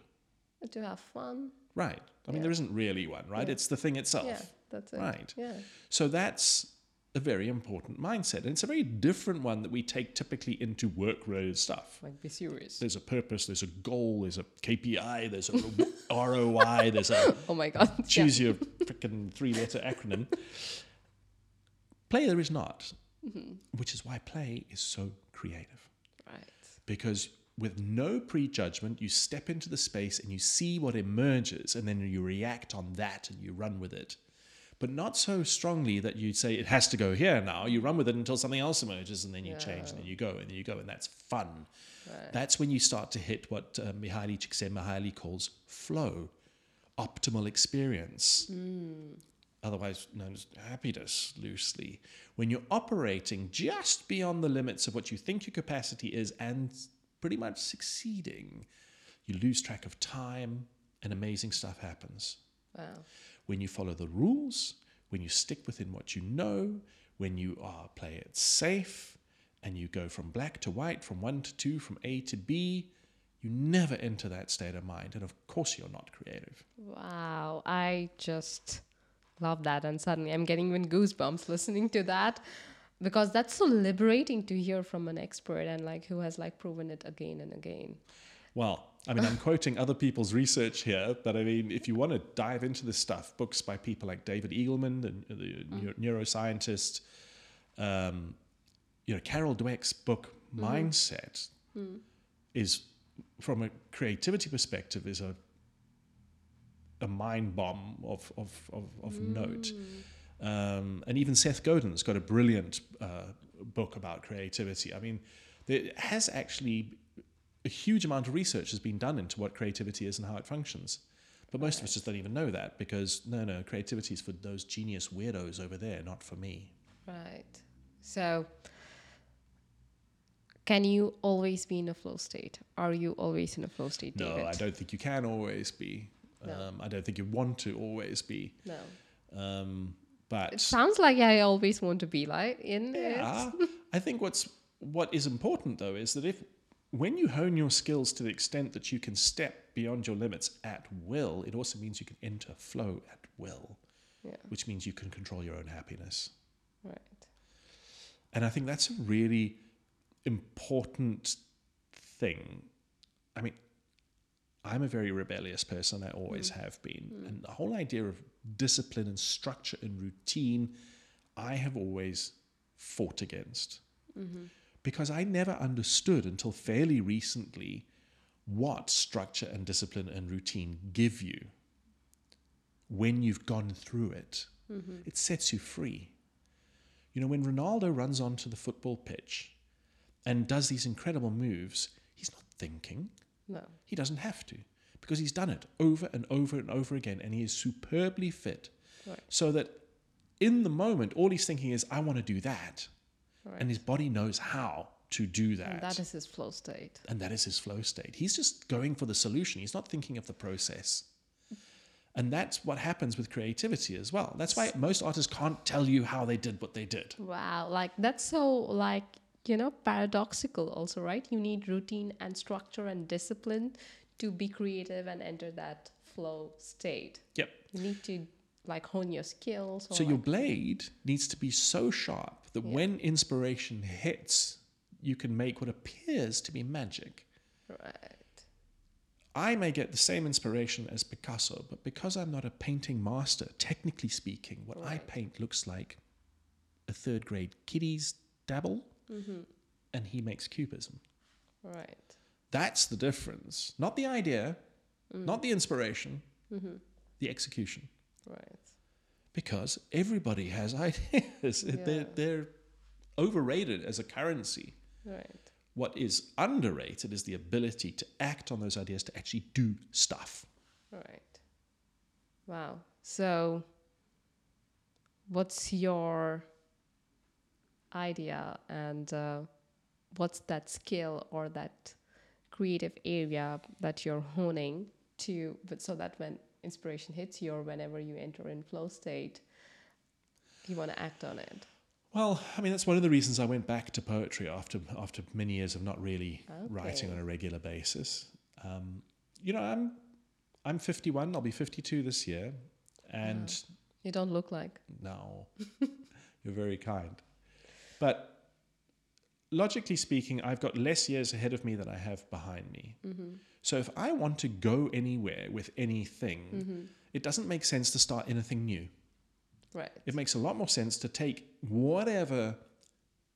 to have fun Right. I mean, Yeah. there isn't really one, right? Yeah. It's the thing itself. yeah that's it Right. yeah So that's a very important mindset. And it's a very different one that we take typically into work related stuff. like be serious There's a purpose, there's a goal, there's a KPI, there's a ROI, there's a oh my god yeah. choose your freaking three letter acronym. Play there is not, which is why play is so creative. right Because with no prejudgment, you step into the space and you see what emerges, and then you react on that and you run with it. But not so strongly that you say it has to go here now. You run with it until something else emerges, and then you change, and then you go, and then you go, and that's fun. Right. That's when you start to hit what uh, Mihaly Csikszentmihalyi calls flow, optimal experience otherwise known as happiness loosely, when you're operating just beyond the limits of what you think your capacity is and pretty much succeeding, you lose track of time and amazing stuff happens. wow When you follow the rules, when you stick within what you know, when you are play it safe and you go from black to white, from one to two, from A to B, you never enter that state of mind. And of course, you're not creative. Wow, I just love that. And suddenly I'm getting even goosebumps listening to that because that's so liberating to hear from an expert and like who has like proven it again and again. Well, I mean, I'm quoting other people's research here, but I mean, if you want to dive into this stuff, books by people like David Eagleman, the, the mm. neuroscientist, um, you know, Carol Dweck's book mm. Mindset mm. is, from a creativity perspective, is a a mind bomb of of of, of mm. note. Um, and even Seth Godin's got a brilliant uh, book about creativity. I mean, there has actually a huge amount of research has been done into what creativity is and how it functions. But most right. of us just don't even know that because no, no, creativity is for those genius weirdos over there, not for me. Right. So, can you always be in a flow state? Are you always in a flow state? David? No? I don't think you can always be. No. Um, I don't think you want to always be. No. Um, but it sounds like I always want to be like in yeah, it. I think what's what is important though is that if when you hone your skills to the extent that you can step beyond your limits at will, it also means you can enter flow at will, yeah. which means you can control your own happiness. Right. And I think that's a really important thing. I mean, I'm a very rebellious person, I always mm. have been. Mm. And the whole idea of discipline and structure and routine, I have always fought against. Mm-hmm because I never understood until fairly recently what structure and discipline and routine give you when you've gone through it. Mm-hmm. It sets you free. You know, when Ronaldo runs onto the football pitch and does these incredible moves, he's not thinking. No. He doesn't have to because he's done it over and over and over again and he is superbly fit. Right. So that in the moment, all he's thinking is, I want to do that. Right. And his body knows how to do that. And that is his flow state. And that is his flow state. He's just going for the solution. He's not thinking of the process. And that's what happens with creativity as well. That's why most artists can't tell you how they did what they did. Wow, like that's so like you know paradoxical also, right? You need routine and structure and discipline to be creative and enter that flow state. Yep. You need to like hone your skills. so like your blade needs to be so sharp that Yeah. when inspiration hits, you can make what appears to be magic. right. I may get the same inspiration as Picasso, but because I'm not a painting master, technically speaking, what I paint looks like a third grade kiddie's dabble, Mm-hmm. and he makes cubism. Right. That's the difference. Not the idea, Mm. not the inspiration, Mm-hmm. the execution. Right. Because everybody has ideas. They're, they're overrated as a currency. Right. What is underrated is the ability to act on those ideas to actually do stuff. Right. Wow. So, what's your idea and uh, what's that skill or that creative area that you're honing to, but so that when inspiration hits you or whenever you enter in flow state, you want to act on it? Well, I mean, that's one of the reasons I went back to poetry after after many years of not really writing on a regular basis. Um, you know, I'm I'm 51. I'll be 52 this year, and You don't look like. no, you're very kind. But logically speaking, I've got less years ahead of me than I have behind me. Mm-hmm. So if I want to go anywhere with anything, Mm-hmm. it doesn't make sense to start anything new. Right. It makes a lot more sense to take whatever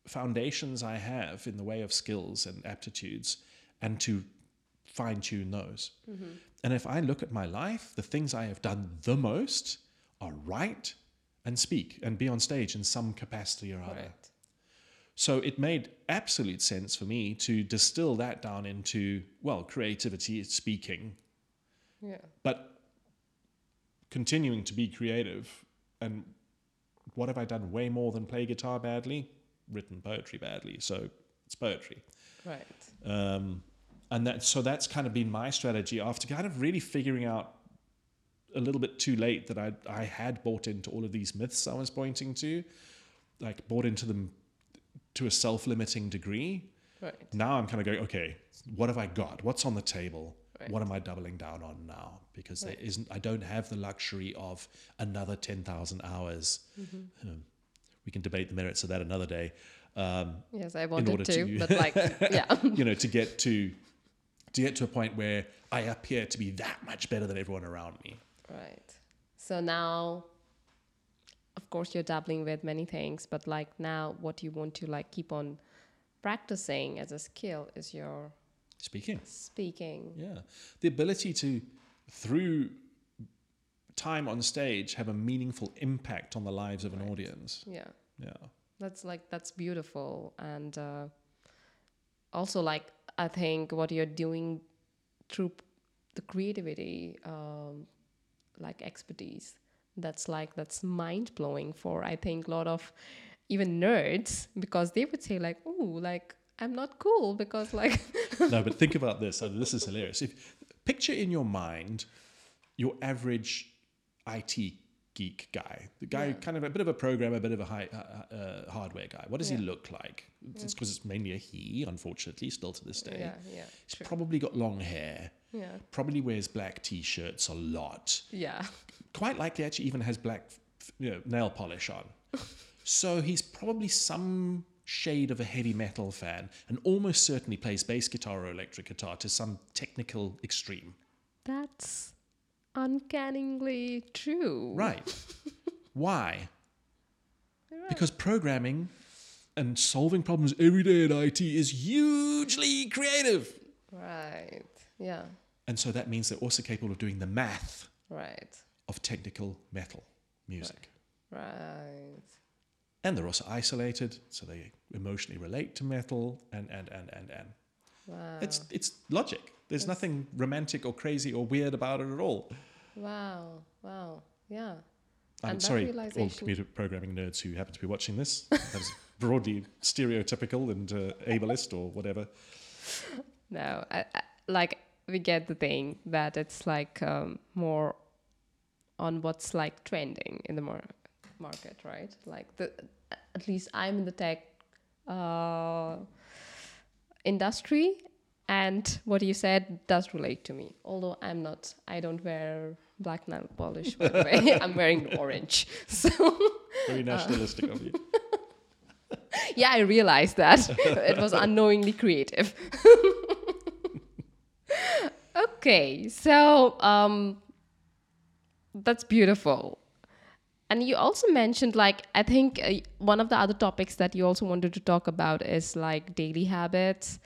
foundations I have in the way of skills and aptitudes and to fine tune those. Mm-hmm. And if I look at my life, the things I have done the most are write and speak and be on stage in some capacity or other. Right. So it made absolute sense for me to distill that down into, well, creativity, speaking, Yeah. but continuing to be creative. And what have I done way more than play guitar badly? Written poetry badly. So it's poetry. Right. Um, and that so that's kind of been my strategy after kind of really figuring out a little bit too late that I I had bought into all of these myths I was pointing to, like bought into them to a self-limiting degree. Right. Now I'm kind of going, okay, what have I got? What's on the table? Right. What am I doubling down on now? Because Right. there isn't, I don't have the luxury of another 10,000 hours. Mm-hmm. Um, we can debate the merits of that another day. Um, Yes, I wanted to, to, but like, yeah. you know, to get to, to get to a point where I appear to be that much better than everyone around me. Right. So now, course, you're dabbling with many things, but like now, what you want to like keep on practicing as a skill is your Speaking. speaking. Yeah. The ability to, through time on stage, have a meaningful impact on the lives of an Right. audience. Yeah. Yeah. That's like that's beautiful, and uh, also like I think what you're doing through the creativity, um, like expertise, that's like that's mind blowing for I think a lot of even nerds because they would say like, oh, like I'm not cool because like no, but think about this. So this is hilarious. If picture in your mind your average IT geek guy, the guy Yeah. kind of a bit of a programmer, a bit of a high, uh, uh, hardware guy. What does he look like? It's because it's mainly a he, unfortunately, still to this day. yeah, yeah, He's true. probably got long hair. Yeah, Probably wears black t-shirts a lot. yeah, Quite likely, actually, even has black, you know, nail polish on. so he's probably some shade of a heavy metal fan, and almost certainly plays bass guitar or electric guitar to some technical extreme. that's uncannily true. Right. Why? Right. Because programming and solving problems every day in IT is hugely creative. Right. Yeah. And so that means they're also capable of doing the math Right. of technical metal music. Right. And they're also isolated, so they emotionally relate to metal and and and and and. Wow. It's it's logic. There's nothing romantic or crazy or weird about it at all. wow. Wow. Yeah. I'm And that sorry, all computer programming nerds who happen to be watching this. That's broadly stereotypical and uh, ableist or whatever. No. I, I, like we get the thing that it's like um, more on what's like trending in the mar- market, right? Like the at least I'm in the tech uh, industry, and what you said does relate to me. Although I'm not, I don't wear black nail polish. By the way, I'm wearing orange. So Very nationalistic of you. yeah, I realized that it was unknowingly creative. Okay, so um, that's beautiful. And you also mentioned, like, I think uh, one of the other topics that you also wanted to talk about is like daily habits.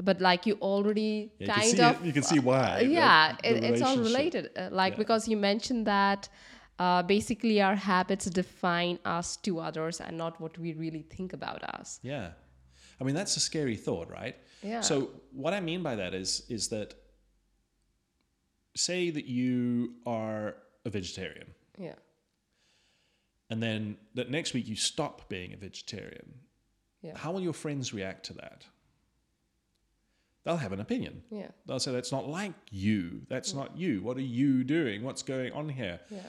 But like you already Mm. Yeah, kind see of it- you can see why, uh, yeah, The it, it's all related. Uh, like Yeah. because you mentioned that uh, basically our habits define us to others and not what we really think about us. Yeah. I mean, that's a scary thought, right? Yeah. So, what I mean by that is, is that say that you are a vegetarian, Yeah. and then that next week you stop being a vegetarian. Yeah. How will your friends react to that? They'll have an opinion. Yeah. They'll say, That's not like you. That's not you. What are you doing? What's going on here? Yeah.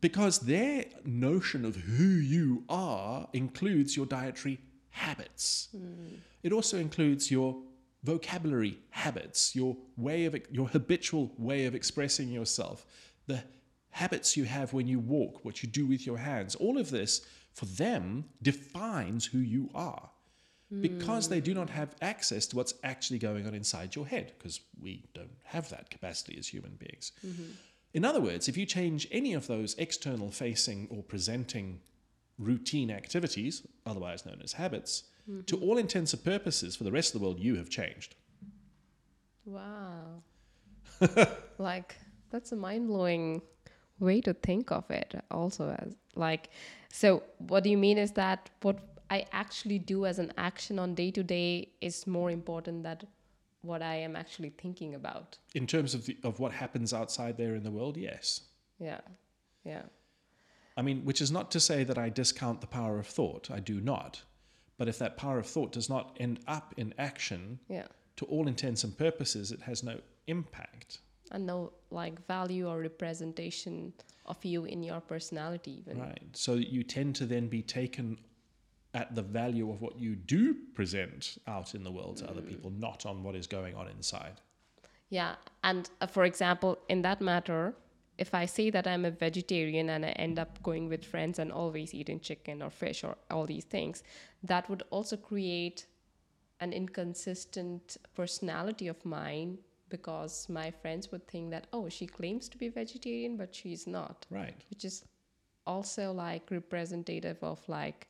Because their notion of who you are includes your dietary habits. Mm. It also includes your vocabulary habits, your way of your habitual way of expressing yourself, the habits you have when you walk, what you do with your hands. All of this for them defines who you are. Because they do not hmm. have access to what's actually going on inside your head, because we don't have that capacity as human beings. Mm-hmm. In other words, if you change any of those external facing or presenting routine activities, otherwise known as habits, to all intents and purposes, for the rest of the world, you have changed. Wow. like that's a mind blowing way to think of it also as like so what do you mean is that what I actually do as an action on day to day is more important than what I am actually thinking about. In terms of, the, of what happens outside there in the world, yes. Yeah. Yeah. I mean, which is not to say that I discount the power of thought. I do not. But if that power of thought does not end up in action, Yeah. to all intents and purposes, it has no impact. And no like value or representation of you in your personality even. Right. So you tend to then be taken at the value of what you do present out in the world to other people, not on what is going on inside. Yeah. And uh, for example, in that matter, if I say that I'm a vegetarian and I end up going with friends and always eating chicken or fish or all these things, that would also create an inconsistent personality of mine because my friends would think that, oh, she claims to be vegetarian, but she's not, Right. which is also like representative of like,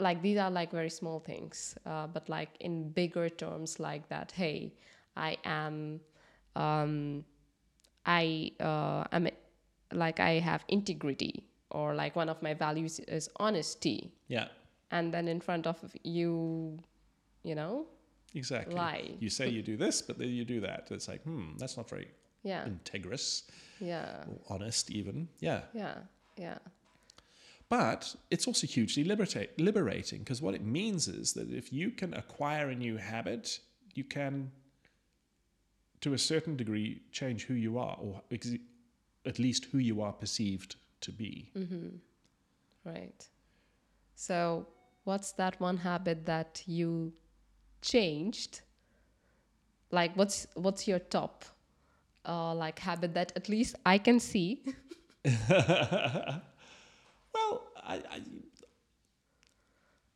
like these are like very small things, uh, but like in bigger terms, like that, hey, I am um, I uh, am like I have integrity or like one of my values is honesty, Yeah. and then in front of you, you know, Exactly. Lie. You say you do this, but then you do that. It's like, hmm, that's not very yeah, integrous yeah, or honest, even. Yeah. yeah, yeah, But it's also hugely liberata- liberating because what it means is that if you can acquire a new habit, you can, to a certain degree, change who you are, or ex- at least who you are perceived to be. right. So, what's that one habit that you changed? Like, what's what's your top, uh, like habit that at least I can see? Well, I, I,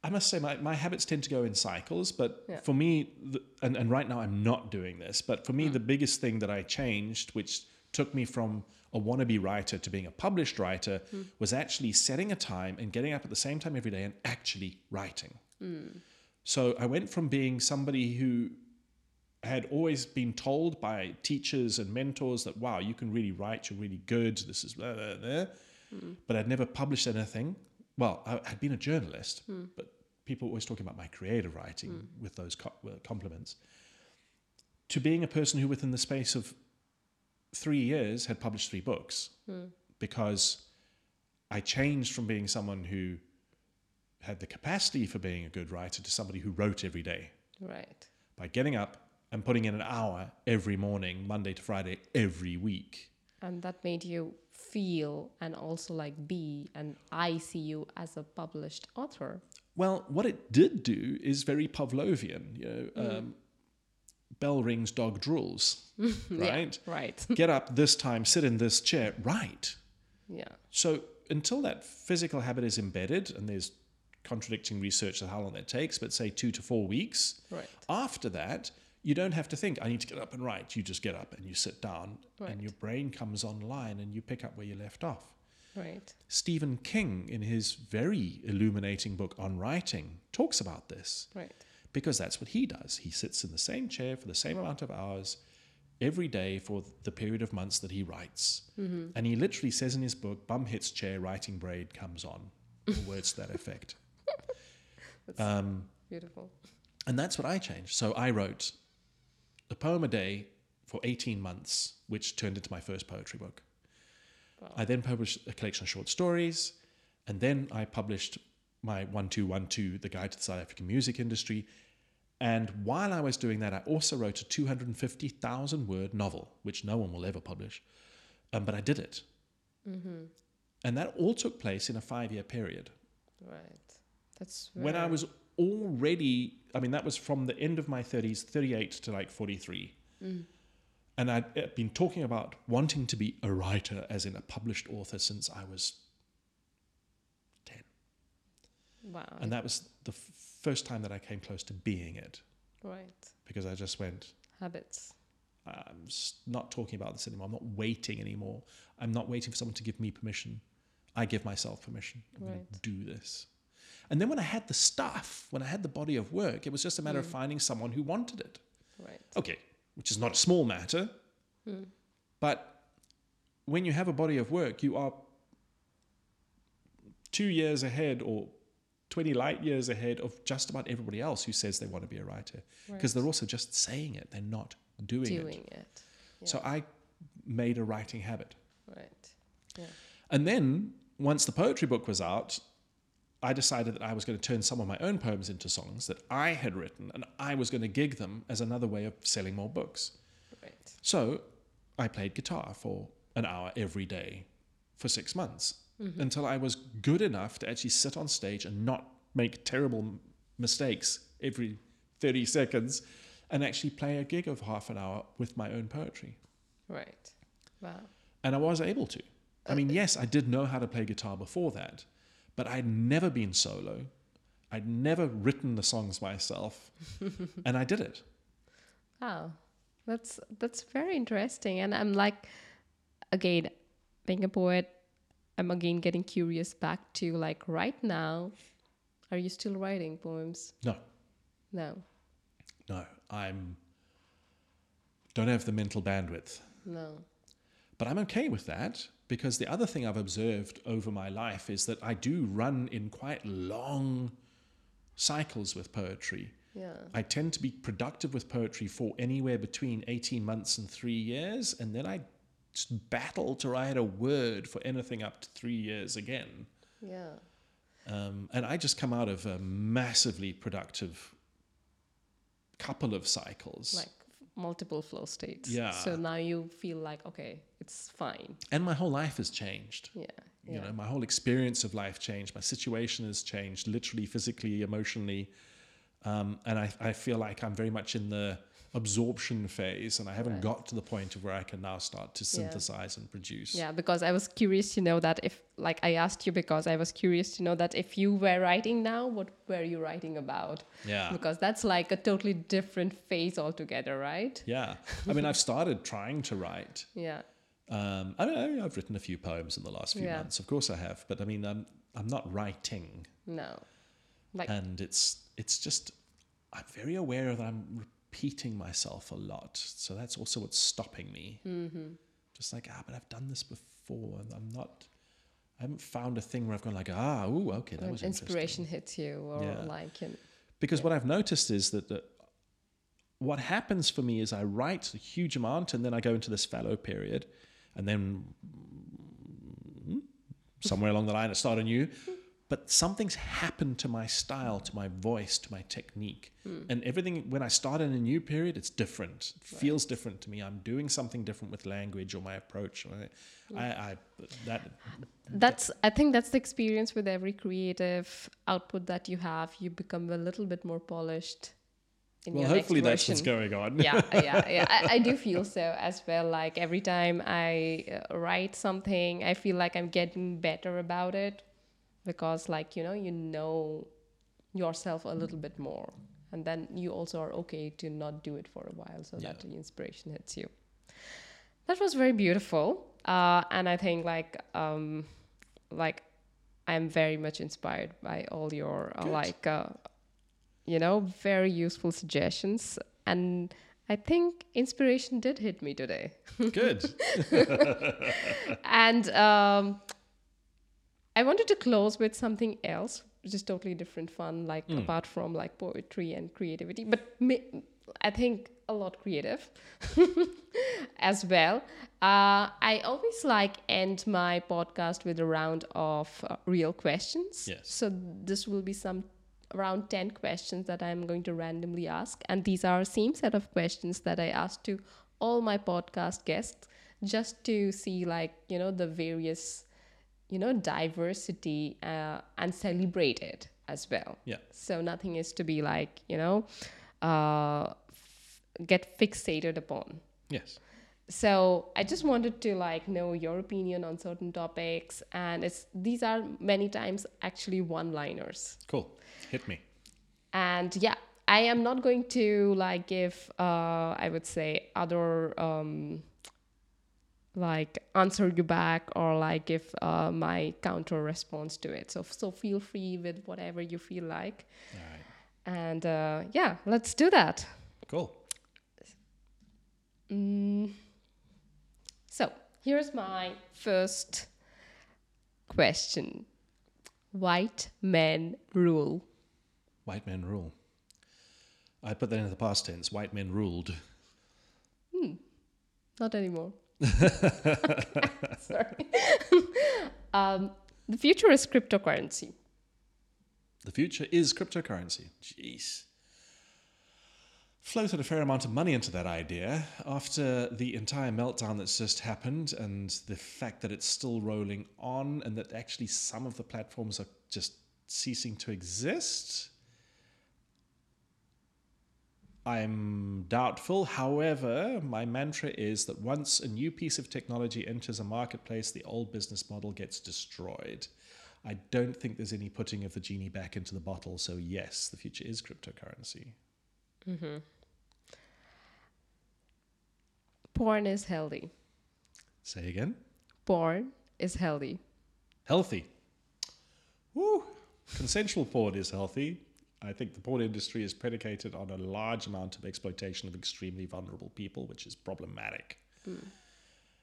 I must say my, my habits tend to go in cycles, but Yeah. for me, the, and, and right now I'm not doing this, but for me, mm. the biggest thing that I changed, which took me from a wannabe writer to being a published writer, mm. was actually setting a time and getting up at the same time every day and actually writing. Mm. So I went from being somebody who had always been told by teachers and mentors that, wow, you can really write, you're really good, this is blah, blah, blah. But I'd never published anything. Well, I had been a journalist, hmm. but people were always talking about my creative writing hmm. with those co- uh, compliments. To being a person who, within the space of three years, had published three books hmm. because I changed from being someone who had the capacity for being a good writer to somebody who wrote every day right. by getting up and putting in an hour every morning, Monday to Friday, every week. And that made you feel and also like be and i see you as a published author Well, what it did do is very Pavlovian. You know, um, bell rings, dog drools, right? right Get up this time, sit in this chair, right? yeah So until that physical habit is embedded, and there's contradicting research on how long that takes, but say two to four weeks. right After that, you don't have to think, I need to get up and write. You just get up and you sit down, Right. and your brain comes online and you pick up where you left off. right Stephen King, in his very illuminating book on writing, talks about this right because that's what he does. He sits in the same chair for the same amount of hours every day for the period of months that he writes. And he literally says in his book, bum hits chair, writing braid comes on, or words to that effect. Um, beautiful and that's what I changed. So I wrote a poem a day for 18 months, which turned into my first poetry book. Wow. I then published a collection of short stories, and then I published my 1212, The Guide to the South African Music Industry. And while I was doing that, I also wrote a 250,000 word novel, which no one will ever publish. Um, but I did it. And that all took place in a five year period. right that's When I was already, I mean, that was from the end of my 30s, 38 to like 43. And I'd uh, been talking about wanting to be a writer, as in a published author, since I was 10. wow And that was the f- first time that I came close to being it right because I just went, habits I'm not talking about this anymore. I'm not waiting anymore. I'm not waiting for someone to give me permission. I give myself permission. I'm going to do this. And then when I had the stuff, when I had the body of work, it was just a matter of mm. finding someone who wanted it. right Okay, which is not a small matter. Hmm. But when you have a body of work, you are two years ahead or 20 light years ahead of just about everybody else who says they want to be a writer because they're also just saying it, they're not doing, it. doing it, So I made a writing habit. right yeah And then once the poetry book was out, I decided that I was going to turn some of my own poems into songs that I had written and I was going to gig them as another way of selling more books. right So I played guitar for an hour every day for six months mm-hmm. until I was good enough to actually sit on stage and not make terrible mistakes every 30 seconds and actually play a gig of half an hour with my own poetry. Right. Wow. And I was able to. I uh, mean, uh, yes, I did know how to play guitar before that, but I'd never been solo. I'd never written the songs myself, and I did it. Wow. That's that's very interesting. And I'm like again, being a poet, I'm again getting curious back to like right now, are you still writing poems? No, No. no, I'm don't have the mental bandwidth. No. But I'm okay with that because the other thing I've observed over my life is that I do run in quite long cycles with poetry. Yeah. I tend to be productive with poetry for anywhere between 18 months and three years, and then I battle to write a word for anything up to three years again. Yeah. Um, and I just come out of a massively productive couple of cycles. Like multiple flow states. Yeah. So now you feel like okay, it's fine. and my whole life has changed. Yeah. You yeah. know, my whole experience of life changed. My situation has changed, literally, physically, emotionally. Um, and I, I feel like I'm very much in the absorption phase, and I haven't Right. got to the point of where I can now start to Yeah. synthesize and produce. Yeah, because I was curious to know that if, like, I asked you because I was curious to know that if you were writing now, what were you writing about? Yeah. Because that's like a totally different phase altogether, right? Yeah. I mean, I've started trying to write. Yeah. Um, I mean, I've written a few poems in the last few Yeah. months. Of course, I have. But I mean, I'm I'm not writing, No. Like, and it's it's just I'm very aware that I'm repeating myself a lot. So that's also what's stopping me. Mm-hmm. Just like ah, but I've done this before, and I'm not. I haven't found a thing where I've gone like ah, ooh, okay, that when was inspiration hits you, or Yeah. like, know, Because what I've noticed is that the, what happens for me is I write a huge amount and then I go into this fallow period, and then mm, somewhere along the line I start anew. But something's happened to my style, to my voice, to my technique, and everything. When I start in a new period, it's different. It feels different to me. I'm doing something different with language or my approach. I, I that that's i think that's the experience with every creative output that you have you become a little bit more polished in well, your hopefully next that's what's going on. yeah yeah yeah I, I do feel so as well like every time i uh, write something i feel like i'm getting better about it because like you know you know yourself a little bit more. And then you also are okay to not do it for a while so Yeah. that the inspiration hits you. That was very beautiful. Uh, and i think like um, like i'm very much inspired by all your uh, like uh, you know very useful suggestions. And i think inspiration did hit me today. Good. and um, i wanted to close with something else which is totally different fun like Hmm. apart from like poetry and creativity but ma- i think a lot creative as well uh, i always like end my podcast with a round of uh, real questions Yes. so this will be some around 10 questions that i'm going to randomly ask and these are same set of questions that i asked to all my podcast guests just to see like you know the various you know diversity uh, and celebrate it as well Yeah. so nothing is to be like you know uh, f- get fixated upon Yes. so i just wanted to like know your opinion on certain topics and it's these are many times actually one liners Cool. Hit me. and yeah i am not going to like give uh i would say other um like answer you back or like give uh, my counter response to it so so feel free with whatever you feel like right. and uh, yeah let's do that Cool. Mm. So here's my first question White men rule. White men rule. I put that in the past tense. White men ruled. Hmm. Not anymore. Sorry. um, the future is cryptocurrency. The future is cryptocurrency. Jeez. Floated a fair amount of money into that idea after the entire meltdown that's just happened and the fact that it's still rolling on and that actually some of the platforms are just ceasing to exist. I'm doubtful. However, my mantra is that once a new piece of technology enters a marketplace, the old business model gets destroyed. I don't think there's any putting of the genie back into the bottle. So, yes, the future is cryptocurrency. Mm-hmm. Porn is healthy. Say again. Porn is healthy. Healthy. Woo! Consensual porn is healthy. I think the porn industry is predicated on a large amount of exploitation of extremely vulnerable people, which is problematic. Hmm.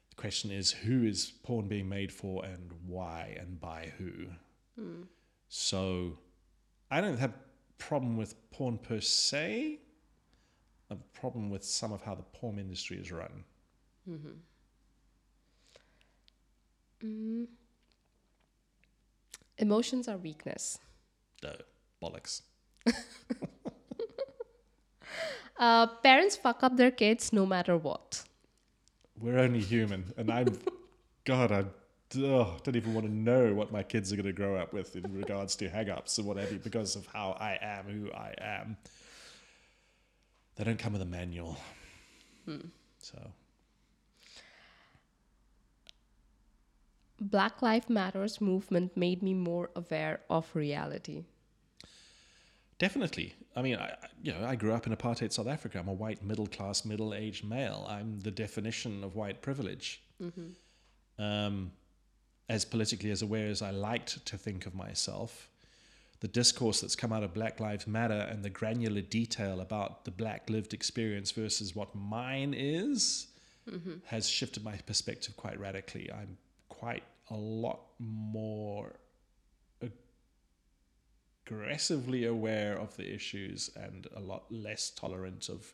The question is who is porn being made for and why and by who? Hmm. So I don't have a problem with porn per se. I have a problem with some of how the porn industry is run. Mm-hmm. Mm. Emotions are weakness. No, bollocks. Uh, parents fuck up their kids no matter what. We're only human, and I'm, God, I oh, don't even want to know what my kids are going to grow up with in regards to hang-ups and whatever because of how I am who I am. They don't come with a manual, so Black Lives Matters movement made me more aware of reality. Definitely. I mean, I, you know, I grew up in apartheid South Africa. I'm a white middle-class, middle-aged male. I'm the definition of white privilege. um, as politically as aware as I liked to think of myself, the discourse that's come out of Black Lives Matter and the granular detail about the black lived experience versus what mine is has shifted my perspective quite radically. I'm quite a lot more aggressively aware of the issues and a lot less tolerant of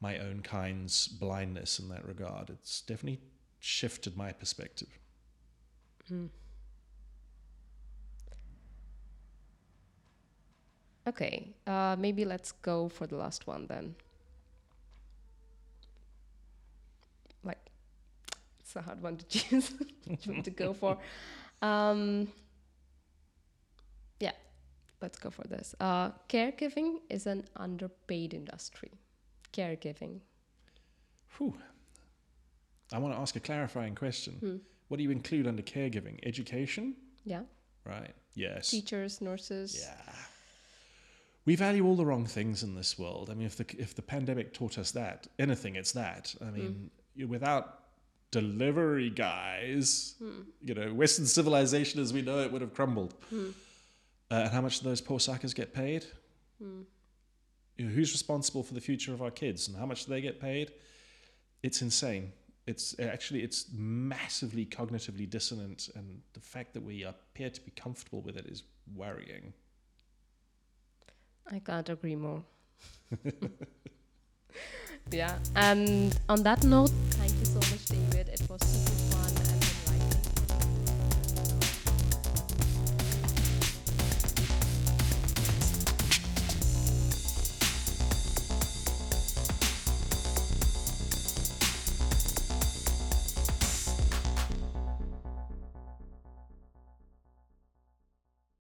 my own kind's blindness in that regard. It's definitely shifted my perspective. Okay, uh, maybe let's go for the last one then. Like, it's a hard one to choose which one to go for. Um, let's go for this. Uh, caregiving is an underpaid industry. Caregiving. Whew. I want to ask a clarifying question. Hmm. What do you include under caregiving? Education? Yeah, Right. Yes. teachers, nurses. Yeah. We value all the wrong things in this world. I mean, if the if the pandemic taught us that, anything, it's that. I hmm. mean, you without delivery guys, hmm. you know, Western civilization as we know it would have crumbled. Uh, and how much do those poor suckers get paid? You know, who's responsible for the future of our kids, and how much do they get paid? It's insane. It's actually it's massively cognitively dissonant, and the fact that we appear to be comfortable with it is worrying. I can't agree more. yeah, and on that note, thank you so much, David. It was super